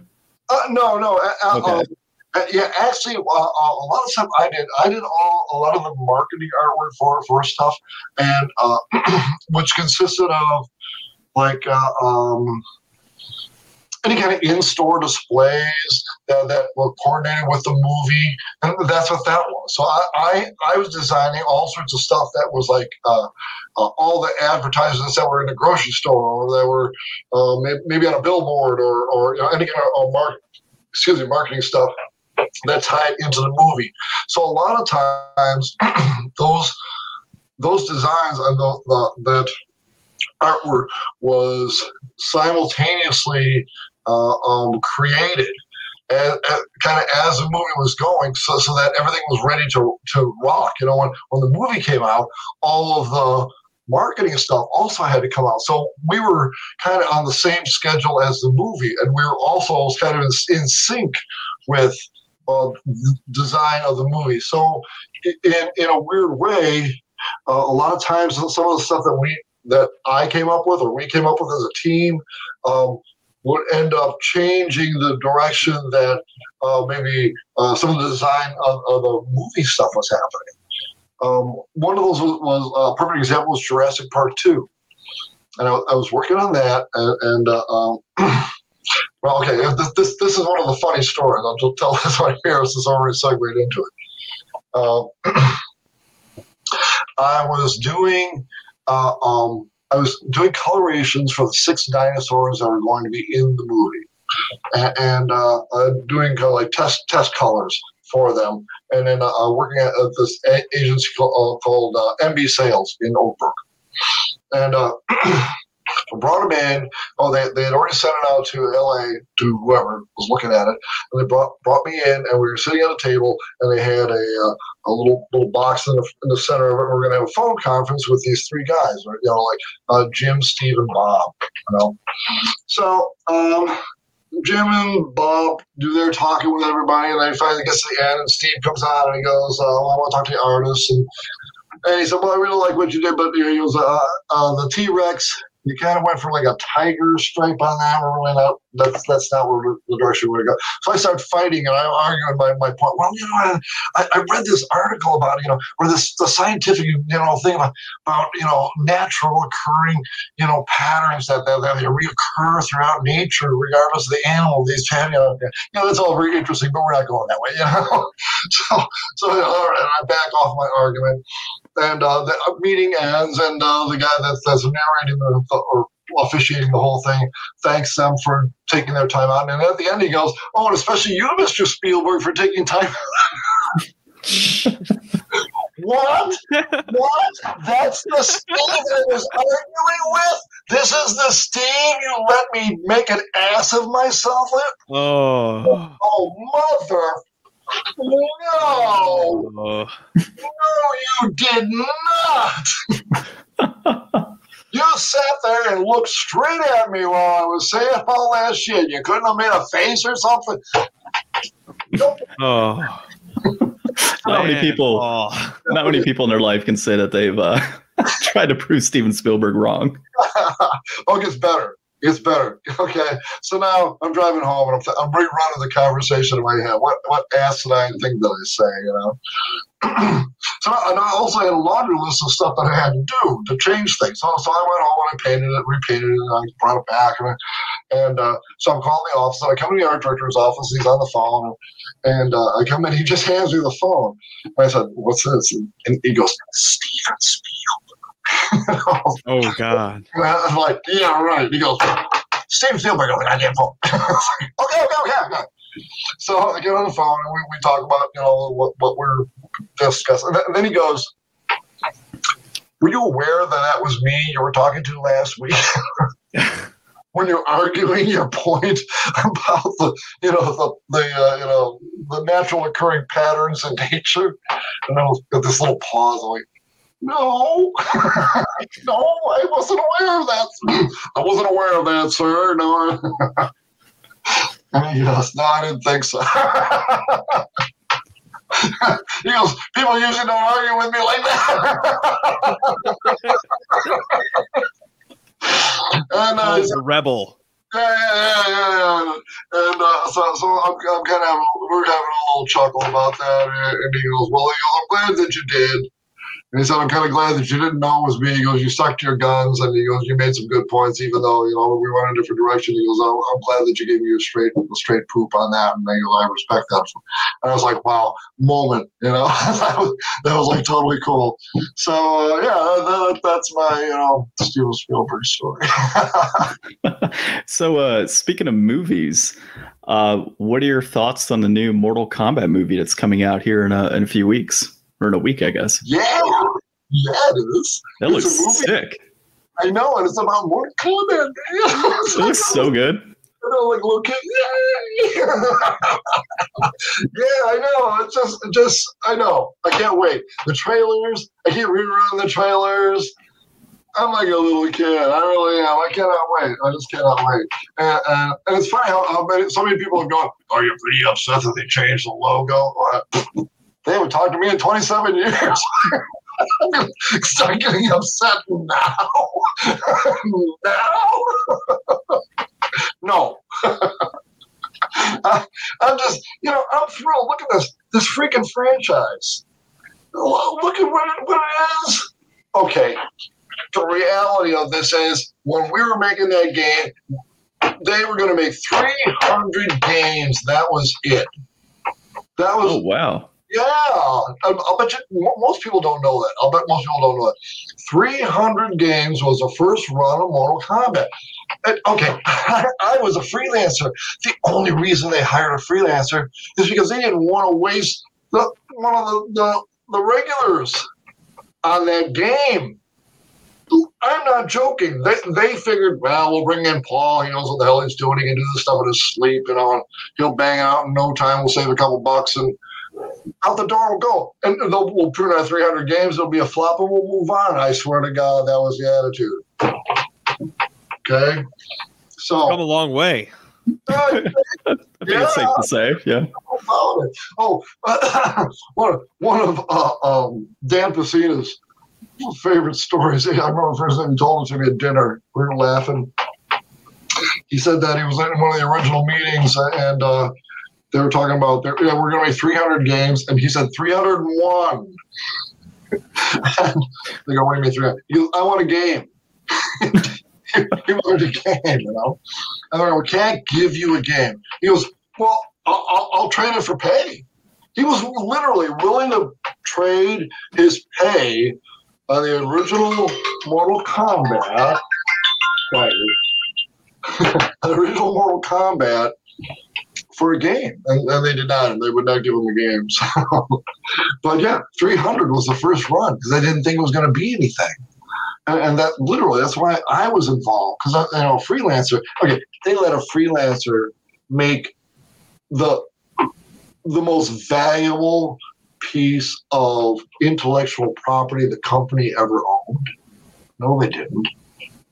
Uh, no, no. Uh, uh, Okay. Uh, yeah, actually, uh, a lot of stuff I did. I did all a lot of the marketing artwork for for stuff, and uh, which consisted of like uh, um, any kind of in-store displays that, that were coordinated with the movie, and that's what that was. So I I, I was designing all sorts of stuff that was like. Uh, uh, all the advertisements that were in the grocery store, or that were maybe, maybe on a billboard, or, or you know, any kind of excuse me, marketing stuff that tied into the movie. So a lot of times, those those designs and the, the, that artwork was simultaneously uh, um, created. And, kind of as the movie was going, so, so that everything was ready to, to rock. You know, when, when the movie came out, all of the marketing stuff also had to come out. So we were kind of on the same schedule as the movie, and we were also kind of in, in sync with uh, design of the movie. So in in a weird way, uh, a lot of times some of the stuff that we that I came up with or we came up with as a team um, would end up changing the direction that uh, maybe uh, some of the design of, of the movie stuff was happening. Um, one of those was, was a perfect example was Jurassic Park Two, and I, I was working on that, and, and uh, um, well, okay, this, this this is one of the funny stories. I'll just tell this right here since I already segued into it. Uh, I was doing uh, um, I was doing colorations for the six dinosaurs that were going to be in the movie, and, and uh, uh, doing kind of like test test colors for them, and then uh, working at, at this a- agency called, uh, called MB Sales in Oak Brook, and. Brought him in. Oh, they, they had already sent it out to LA to whoever was looking at it, and they brought brought me in, and we were sitting at a table, and they had a uh, a little little box in the, in the center of it. We're going to have a phone conference with these three guys, you know, like uh, Jim, Steve, and Bob. You know, so um, Jim and Bob do their talking with everybody, and then finally gets to the end, and Steve comes out and he goes, uh, "I want to talk to the artists." And, and he said, "Well, I really like what you did, but you know, he goes, uh, uh, the T Rex." You kind of went for like a tiger stripe on that. We're really not. That's that's not where the direction we're going to go. So I started fighting and I arguing my, my point. Well, you know, I, I read this article about you know, or this the scientific you know thing about, about you know natural occurring you know patterns that that, that reoccur throughout nature, regardless of the animal. These know, you know, that's all very interesting, but we're not going that way. You know, so so all right, I back off my argument and uh, the meeting ends, and uh, the guy that's, that's narrating the, the, or officiating the whole thing thanks them for taking their time out. And at the end, he goes, "Oh, and especially you, Mr. Spielberg, for taking time." what? what? That's the Steve I was arguing with. This is the Steve you let me make an ass of myself with. Oh, Oh, mother no! oh. No, you did not! you sat there and looked straight at me while I was saying all that shit. You couldn't have made a face or something? oh. Not many people, Oh. not many people in their life can say that they've uh, tried to prove Steven Spielberg wrong. oh, it gets better. It gets better. Okay. So now I'm driving home and I'm, th- I'm rerunning the conversation in my head. What what asinine thing did I say? You know. so and I also had a laundry list of stuff that I had to do to change things. So, so I went home and I painted it, repainted it, and I brought it back. And, I, and uh, so I'm calling the office. And I come to the art director's office. He's on the phone. And uh, I come in. He just hands me the phone. And I said, "What's this?" And, and he goes, "Steven Spielberg." Oh God. And I'm like, yeah, right. He goes, Steven Spielberg on the goddamn phone. okay, okay, okay, okay. So I get on the phone and we, we talk about, you know, what, what we're discussing. And then, then he goes, were you aware that that was me you were talking to last week? when you're arguing your point about the, you know, the, the uh, you know, the natural occurring patterns in nature. And I was got this little pause. I'm like, no, no, I wasn't aware of that. I wasn't aware of that, sir. No. and he goes, no, I didn't think so. he goes, people usually don't argue with me like that. and uh, Oh, the rebel. yeah, yeah, yeah, yeah, yeah. And uh, so, so I'm, I'm kind of we're having a little chuckle about that. And, and he goes, "Well, he goes, I'm glad that you did." And he said, "I'm kind of glad that you didn't know it was me." He goes, "You stuck to your guns," and he goes, "You made some good points, even though you know we went in a different direction." He goes, "I'm, I'm glad that you gave me a straight, a straight poop on that," and he goes, "I respect that." And I was like, "Wow, moment," you know, that, was, that was like totally cool. So uh, yeah, that, that's my you know Steven Spielberg story. So, uh, speaking of movies, uh, what are your thoughts on the new Mortal Kombat movie that's coming out here in a, in a few weeks or in a week, I guess? Yeah, yeah, it is. That It's looks sick. I know, and it's about Mortal Kombat. man. It looks so good. know, like little kid. Yeah, yeah, I know. It's just, just, I know. I can't wait. The trailers. I keep rerunning the trailers. I'm like a little kid. I really am. I cannot wait. I just cannot wait. And, and, and it's funny how, how many, so many people have gone, Are you pretty upset that they changed the logo? They haven't talked to me in 27 years. I'm start getting upset now. now? no. I, I'm just, you know, I'm thrilled. Look at this, this freaking franchise. Look at what it, what it is. Okay, the reality of this is when we were making that game, they were going to make 300 games. That was it. That was Oh wow! Yeah, uh, uh, I'll bet you most people don't know that. I'll bet most people don't know that. 300 games was the first run of Mortal Kombat. And, okay, I, was a freelancer. The only reason they hired a freelancer is because they didn't want to waste the, one of the, the, the regulars on that game. I'm not joking. They, they figured, well, we'll bring in Paul. He knows what the hell he's doing. He can do this stuff in his sleep, you know. And he'll bang out in no time. We'll save a couple bucks, and out the door will go. And they'll, we'll prune our 300 games. It'll be a flop, and we'll move on. I swear to God, that was the attitude. Okay, so come a long way. I think yeah. it's safe to say, yeah. Oh, one of, one of uh, um, Dan Pesina's favorite stories. I remember the first time he told us to me at dinner. We were laughing. He said that he was in one of the original meetings and uh, they were talking about, yeah, we're going to make 300 games. And he said 301. and they go, what do you mean 300? Goes, I want a game. he wanted a game, you know? And I we can't give you a game. He goes, well, I'll, I'll, I'll trade it for pay. He was literally willing to trade his pay on the original Mortal Kombat. the original Mortal Kombat for a game, and, and, they did not, and they would not give him the games. but yeah, 300 was the first run because they didn't think it was going to be anything, and, and, that literally that's why I was involved because I you know freelancer. Okay, they let a freelancer make the the most valuable piece of intellectual property the company ever owned? No, they didn't.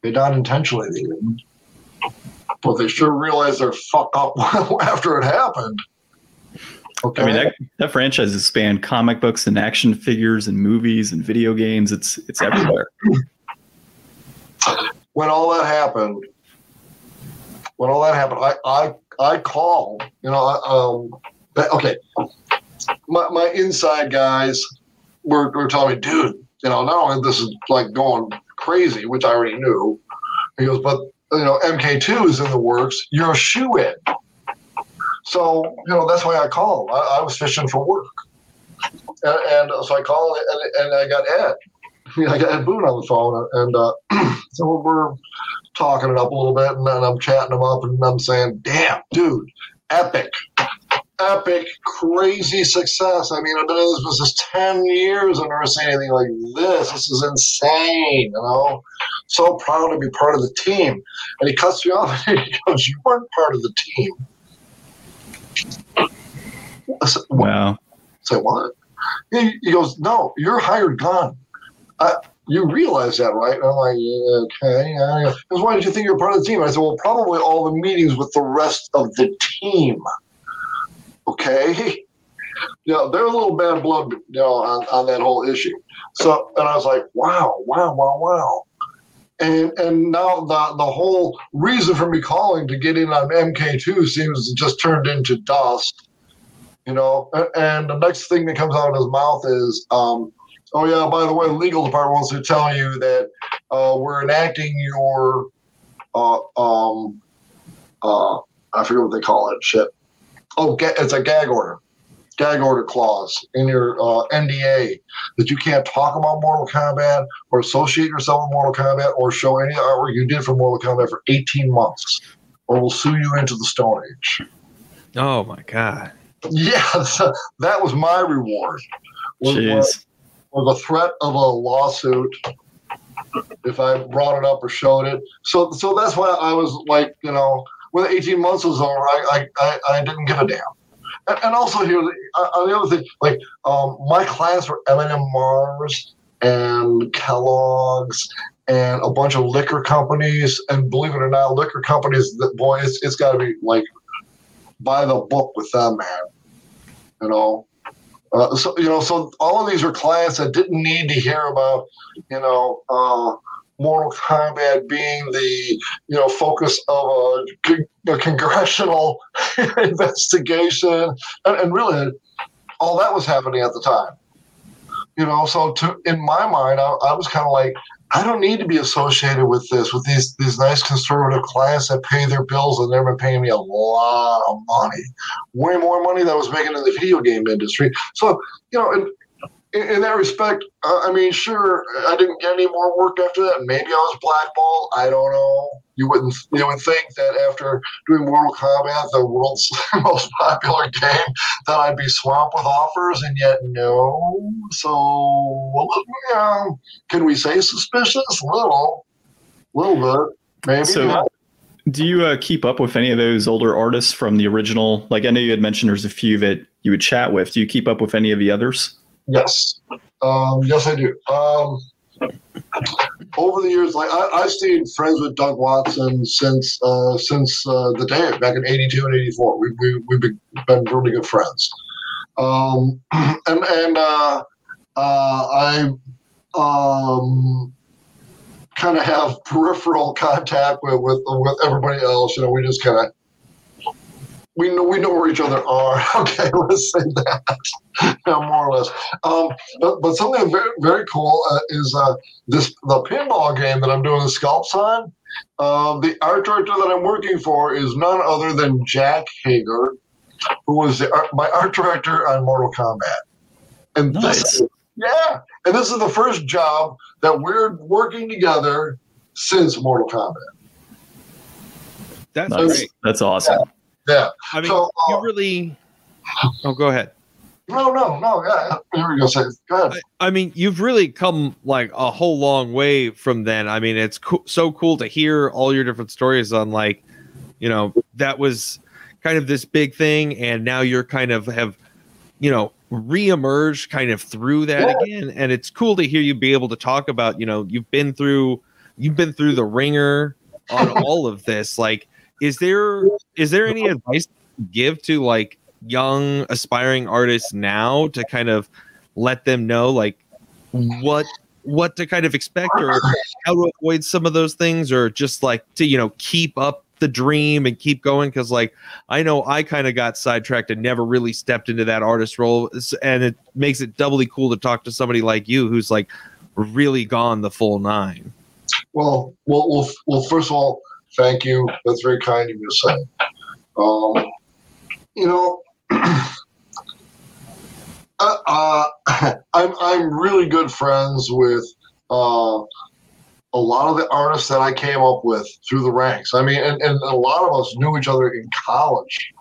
They not intentionally they didn't. But they sure realized their fuck up after it happened. Okay. I mean that, that franchise has spanned comic books and action figures and movies and video games. It's it's everywhere. When all that happened, when all that happened, I I I called. You know, um, okay my, my inside guys were, were telling me, dude, you know, not only this is like going crazy, which I already knew. He goes, but you know, MK2 is in the works. You're a shoe in. So you know that's why I called. I, I was fishing for work, and, and, so I called and, and I got Ed. I got Ed Boon on the phone, and uh, so we're talking it up a little bit, and then I'm chatting him up, and I'm saying, "Damn, dude, epic! epic, crazy success. I mean, I've been in this business 10 years and never seen anything like this. This is insane, you know? So proud to be part of the team. And he cuts me off and he goes, You weren't part of the team. I said, wow. I say, What? He, he, goes, No, you're hired gun. I, you realize that, right? And I'm like, yeah, okay. Yeah. Because why did you think you were part of the team? I said, well, probably all the meetings with the rest of the team okay? You know, there's a little bad blood, you know, on, on that whole issue. So, and I was like, wow, wow, wow, wow. And and now the the whole reason for me calling to get in on MK2 seems just turned into dust, you know. And, the next thing that comes out of his mouth is, um, oh yeah, by the way, the legal department wants to tell you that uh, we're enacting your, uh, um, uh, I forget what they call it, shit, oh, it's a gag order, gag order clause in your uh, NDA that you can't talk about Mortal Kombat or associate yourself with Mortal Kombat or show any artwork you did for Mortal Kombat for 18 months, or we'll sue you into the Stone Age. Oh my god! Yeah, that was my reward. Was, was, was a threat of a lawsuit if I brought it up or showed it. So, so that's why I was like, you know, when 18 months was over, I, I, I, didn't give a damn. And, and also here, uh, the other thing, like um, my clients were M&M Mars and Kellogg's and a bunch of liquor companies. And believe it or not, liquor companies, that boy, it's, it's got to be like by the book with them, man. You know, uh, so you know, so all of these are clients that didn't need to hear about, you know, uh, Mortal Kombat being the you know focus of a, a congressional investigation, and, and, really all that was happening at the time. You know, so to in my mind, I, I was kind of like, I don't need to be associated with this, with these these nice conservative clients that pay their bills and they've been paying me a lot of money, way more money than I was making in the video game industry. So, you know, in, in, in that respect, uh, I mean, sure, I didn't get any more work after that. Maybe I was blackballed. I don't know. You wouldn't you would think that after doing Mortal Kombat, the world's most popular game, that I'd be swamped with offers, and yet no. So, well, can we say suspicious? Little, little bit, maybe. So- not. Do you uh, keep up with any of those older artists from the original? Like I know you had mentioned there's a few that you would chat with. Do you keep up with any of the others? Yes. Um, yes, I do. Um, over the years, like I, I've stayed friends with Doug Watson since uh, since uh, the day back in '82 and '84. We, we, we've been, been really good friends. Um, and and uh, uh, I um, kind of have peripheral contact with, with with everybody else. You know, we just kind of we know we know where each other are. Okay, let's say that. yeah, more or less. Um, but, but something very very cool uh, is uh, this the pinball game that I'm doing the sculpts on. Um, the art director that I'm working for is none other than Jack Haeger, who was the, art- my art director on Mortal Kombat. And Nice. this, yeah, and this is the first job that we're working together since Mortal Kombat. That's Nice. great. That's awesome. Yeah. I mean, So, uh, you really. Oh, go ahead. No, no, no. Yeah. Here we go. Say, go ahead. I, I mean, you've really come like a whole long way from then. I mean, it's co- so cool to hear all your different stories on like, you know, that was kind of this big thing, and now you're kind of have, you know, reemerged kind of through that Yeah. again. And it's cool to hear you be able to talk about, you know, you've been through, you've been through the ringer on all of this. Like, is there is there any advice to give to like young aspiring artists now to kind of let them know like what what to kind of expect or how to avoid some of those things or just like to you know keep up the dream and keep going because like i know i kind of got sidetracked and never really stepped into that artist role and it makes it doubly cool to talk to somebody like you who's like really gone the full nine Well, well, well, well. First of all, thank you. That's very kind of you to say. Um, you know, uh, uh, I'm I'm really good friends with uh, a lot of the artists that I came up with through the ranks. I mean, and, and a lot of us knew each other in college,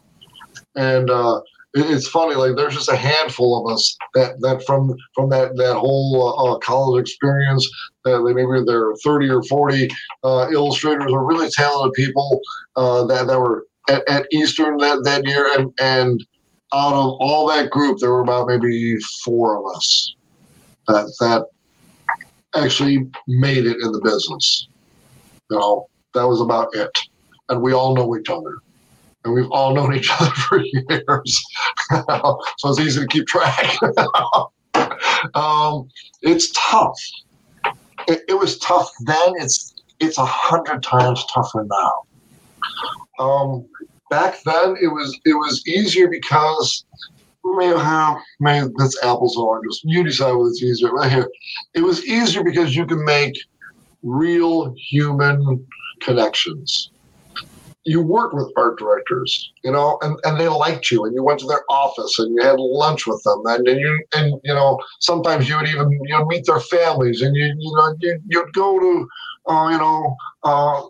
and uh, it- it's funny. Like, there's just a handful of us that that from from that that whole uh, uh, college experience they maybe they're 30 or 40 uh, illustrators or really talented people uh, that, that were at, at Eastern that, that year. And, and out of all that group, there were about maybe four of us that, that actually made it in the business. You know, that was about it. And we all know each other. And we've all known each other for years. so it's easy to keep track. um, it's tough it, it was tough then. It's it's a hundred times tougher now. Um, back then, it was it was easier because maybe, uh, maybe that's apples and oranges. You decide whether it's easier. Right here, it was easier because you can make real human connections. You worked with art directors, you know, and, and they liked you, and you went to their office and you had lunch with them, and, and you and you know sometimes you would even you know meet their families, and you you know you, you'd go to uh, you know uh,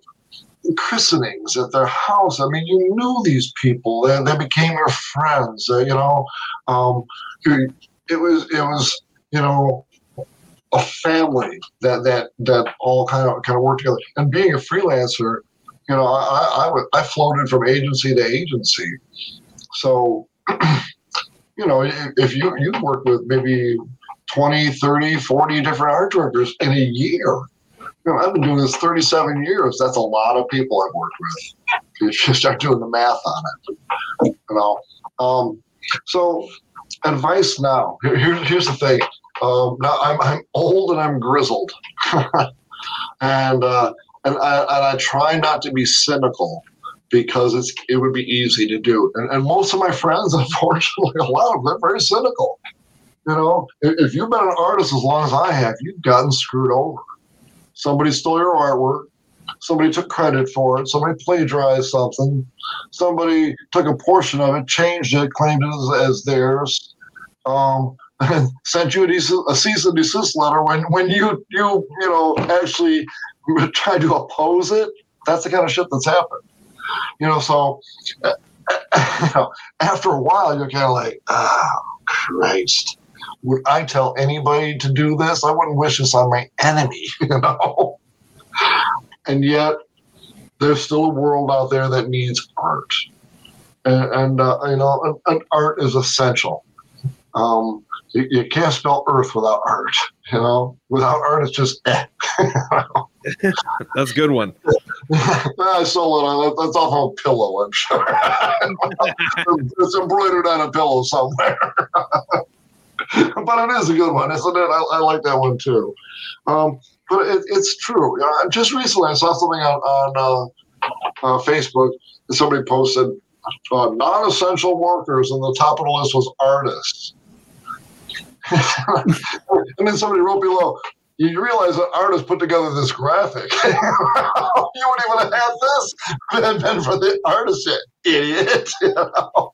christenings at their house. I mean, you knew these people; they, they became your friends. Uh, you know, um, it was it was you know a family that that that all kind of kind of worked together. And being a freelancer, you know, I I, I floated from agency to agency, so. You know, if you you work with maybe 20, 30, 40 different art directors in a year. You know, I've been doing this 37 years. That's a lot of people I've worked with. You start doing the math on it, you know. Um, so, advice now. Here, here- here's the thing. Um, now I'm I'm old and I'm grizzled, and uh, and I and I try not to be cynical because it's it would be easy to do. And, and most of my friends, unfortunately, a lot of them are very cynical. You know, if, you've been an artist as long as I have, you've gotten screwed over. somebody stole your artwork, somebody took credit for it, somebody plagiarized something, somebody took a portion of it, changed it, claimed it as, as theirs, um, and sent you a cease and desist letter when when you you you know actually tried to oppose it. That's the kind of shit that's happened. You know, so uh, you know, after a while, you're kind of like, oh Christ would I tell anybody to do this? I wouldn't wish this on my enemy, you know. And yet, there's still a world out there that needs art, and, and uh, you know, and, and art is essential. Um, you, you, can't spell Earth without art. You know, without art, it's just eh. That's a good one. I saw it. That's off of a pillow. I'm sure it's embroidered on a pillow somewhere. but it is a good one, isn't it? I, I like that one too. Um, but it, it's true. Uh, just recently, I saw something on, on uh, uh, Facebook. Somebody posted uh, non-essential workers, and the top of the list was artists. And then somebody wrote below, you realize that artists put together this graphic. you wouldn't even have had this been, been for the artist, idiot. You know?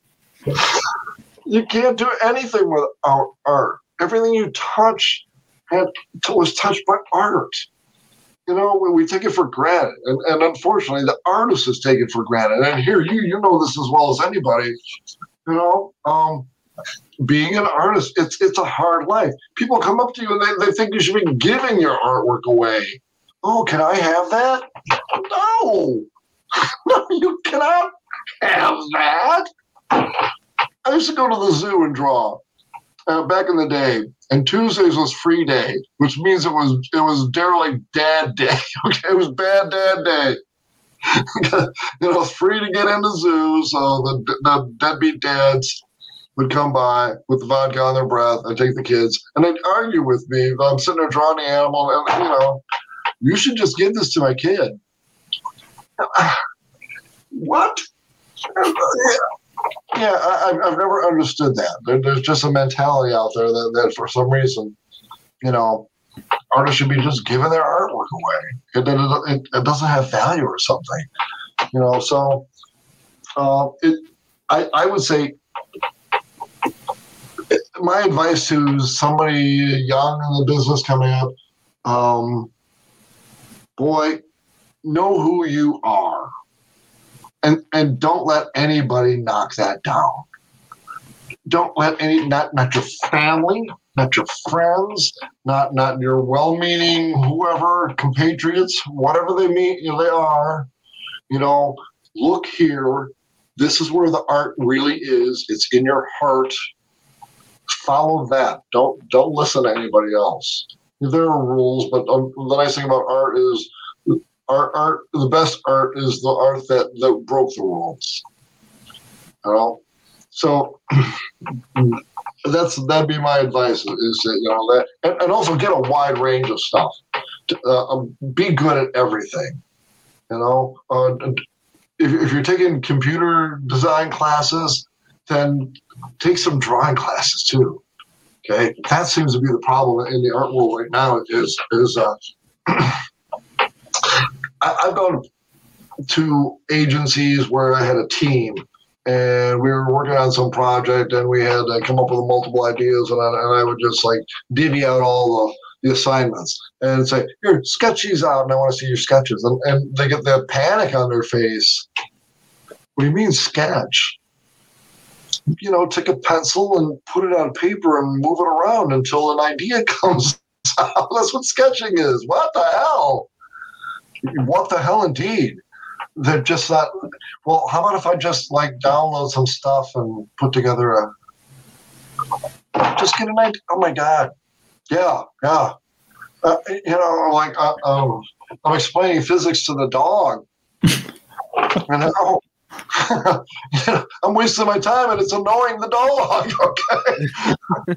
you can't do anything without art. Everything you touch had, was touched by art. You know, we take it for granted, and, and unfortunately, the artist is taken for granted. And here, you you know this as well as anybody. You know, um, being an artist, it's it's a hard life. People come up to you and they, they think you should be giving your artwork away. Oh, can I have that? No, no, you cannot have that. I used to go to the zoo and draw uh, back in the day, and Tuesdays was free day, which means it was it was derelict dad day. Okay, it was bad dad day. you know, free to get into zoos, so the, the deadbeat dads would come by with the vodka on their breath and take the kids, and they'd argue with me. I'm sitting there drawing the animal, and you know, you should just give this to my kid. what? Yeah, I, have never understood that. There, there's just a mentality out there that, that for some reason, you know, artists should be just giving their artwork away. It, it, it doesn't have value or something, you know. So, uh, it, I, I would say, my advice to somebody young in the business coming up, um, boy, know who you are and and don't let anybody knock that down. Don't let any not not your family, not your friends, not not your well-meaning whoever compatriots, whatever they mean they are. You know, look here. This is where the art really is. It's in your heart. Follow that. Don't don't listen to anybody else. There are rules, but um, the nice thing about art is art, art, the best art is the art that, that broke the rules. You know, so that's that'd be my advice. Is that you know that, and, and also get a wide range of stuff. Uh, um, be good at everything. You know, uh, if, if you're taking computer design classes, then take some drawing classes too. Okay, that seems to be the problem in the art world right now. Is is uh, I, I've gone to agencies where I had a team and we were working on some project and we had to come up with multiple ideas and I, and I would just like divvy out all the, the assignments and say here sketch these out and I want to see your sketches and, and they get that panic on their face what do you mean sketch you know take a pencil and put it on paper and move it around until an idea comes out. That's what sketching is. What the hell? What the hell indeed? They're just that well how about if i just like download some stuff and put together a just get an idea oh my god. Yeah yeah. Uh, you know like uh, um, i'm explaining physics to the dog. You know I'm wasting my time and it's annoying the dog. Okay.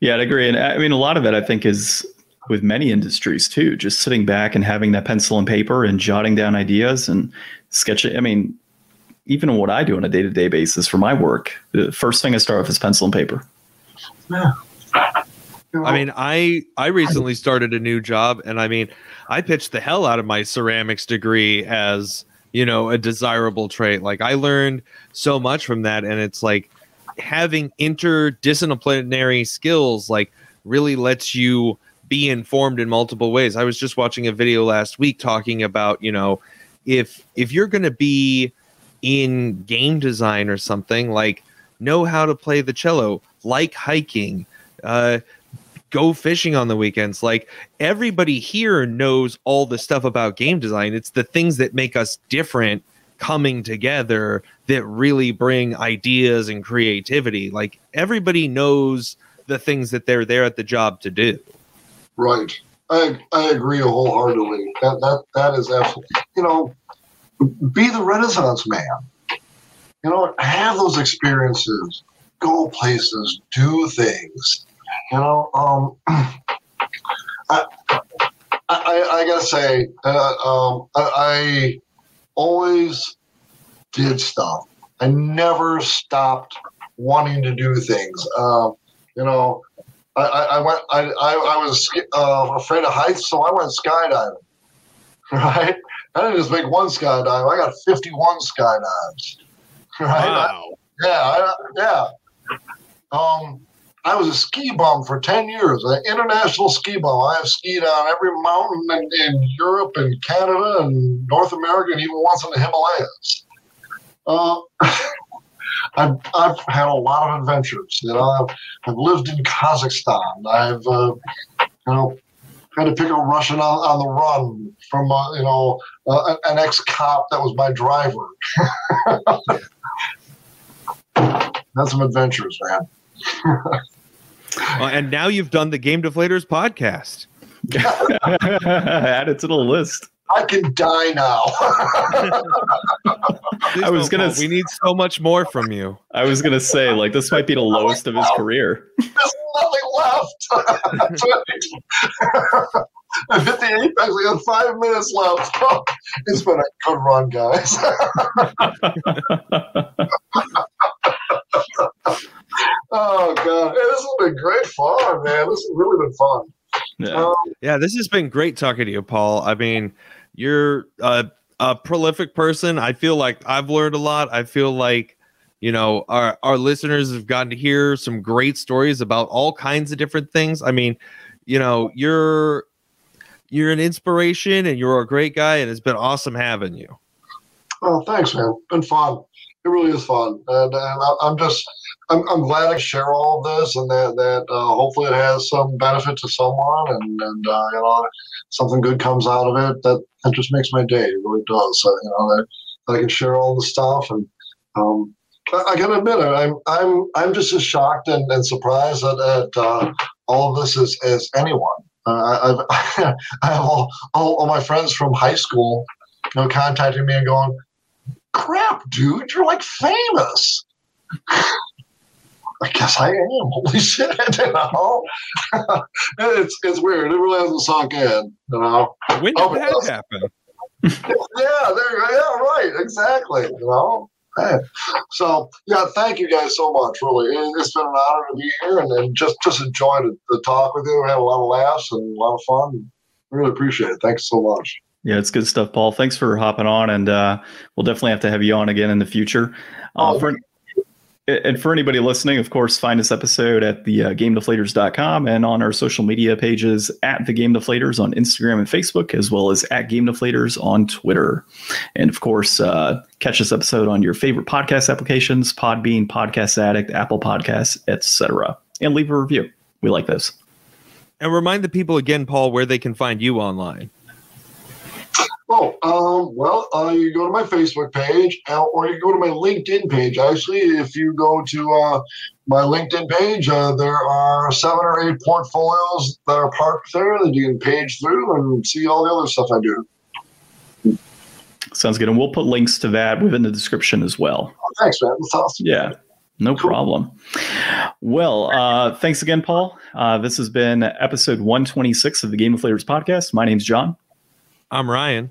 yeah, I'd agree. And I mean, a lot of it, I think, is with many industries too. Just sitting back and having that pencil and paper and jotting down ideas and sketching. I mean, even what I do on a day to day basis for my work, the first thing I start with is pencil and paper. Yeah. I mean, I I recently started a new job, and I mean, I pitched the hell out of my ceramics degree as you know a desirable trait. Like I learned so much from that, and it's like having interdisciplinary skills like really lets you be informed in multiple ways. I was just watching a video last week talking about you know if if you're going to be in game design or something like know how to play the cello like hiking uh go fishing on the weekends like everybody here knows all the stuff about game design it's the things that make us different coming together that really bring ideas and creativity like everybody knows the things that they're there at the job to do Right. I I agree wholeheartedly. That that that is absolutely. You know, be the Renaissance man. You know, have those experiences, go places, do things. You know, um, I, I I gotta say, uh, um, I, I always did stuff. I never stopped wanting to do things. Um, you know, I, I, went. I, I, I was uh, afraid of heights, so I went skydiving. Right? I didn't just make one skydive. I got fifty-one skydives. Right? Yeah, I, yeah. Um, I was a ski bum for ten years, an international ski bum. I have skied on every mountain in, in Europe and Canada and North America, and even once in the Himalayas. Uh, I've, I've had a lot of adventures. You know, I've, I've lived in Kazakhstan. I've, uh, you know, had to pick a Russian on, on the run from, uh, you know, uh, an ex cop that was my driver. That's some adventures, man. Uh, and now you've done the game deflators podcast Add it to the list. I can die now. I was gonna Paul. we need so much more from you I was gonna say like this might be the lowest of his career. There's nothing left. I've hit the apex. We got five minutes left. it's been a good run, guys. Oh god, hey, this has been great fun, man. This has really been fun. Yeah. Um, Yeah, this has been great talking to you, Paul. I mean, you're a, a prolific person. I feel like I've learned a lot. I feel like, you know, our, our listeners have gotten to hear some great stories about all kinds of different things. I mean, you know, you're you're an inspiration and you're a great guy, and it's been awesome having you. Oh, thanks, man. Been fun. It really is fun, and, and I- I'm just, I'm, I'm glad I share all of this, and that that uh, hopefully it has some benefit to someone, and and uh, you know, something good comes out of it. That that just makes my day. It really does. So, you know, that, that I can share all the stuff, and um, I, I gotta admit, it, I'm I'm I'm just as shocked and, and surprised at, at uh, all of this as as anyone. Uh, I've I have all, all all my friends from high school, you know, contacting me and going crap, dude, you're like famous. I guess I am. Holy shit, you know? it's it's weird. It really hasn't sunk in, you know. When did Oh, that yes. happen? Yeah, there. Yeah, right. Exactly. You know. Hey. So yeah, thank you guys so much. Really, It- it's been an honor to be here and, and just just enjoy the, the talk with you. We had a lot of laughs and a lot of fun. Really appreciate it. Thanks so much. Yeah, it's good stuff, Paul. Thanks for hopping on, and uh, we'll definitely have to have you on again in the future. Uh, Oh, for, and for anybody listening, of course, find this episode at the uh, gamedeflators.com and on our social media pages at the Game Deflators on Instagram and Facebook, as well as at Game Deflators on Twitter. And of course, uh, catch this episode on your favorite podcast applications: Podbean, Podcast Addict, Apple Podcasts, etc. And leave a review. We like those. And remind the people again, Paul, where they can find you online. Oh, um, well, uh, you go to my Facebook page uh, or you go to my LinkedIn page. Actually, if you go to uh, my LinkedIn page, uh, there are seven or eight portfolios that are parked there that you can page through and see all the other stuff I do. Sounds good. And we'll put links to that within the description as well. Oh, thanks, man. That's awesome. Yeah, no Cool. problem. Well, uh, thanks again, Paul. Uh, this has been episode 126 of the Game Deflators podcast. My name's John, I'm Ryan.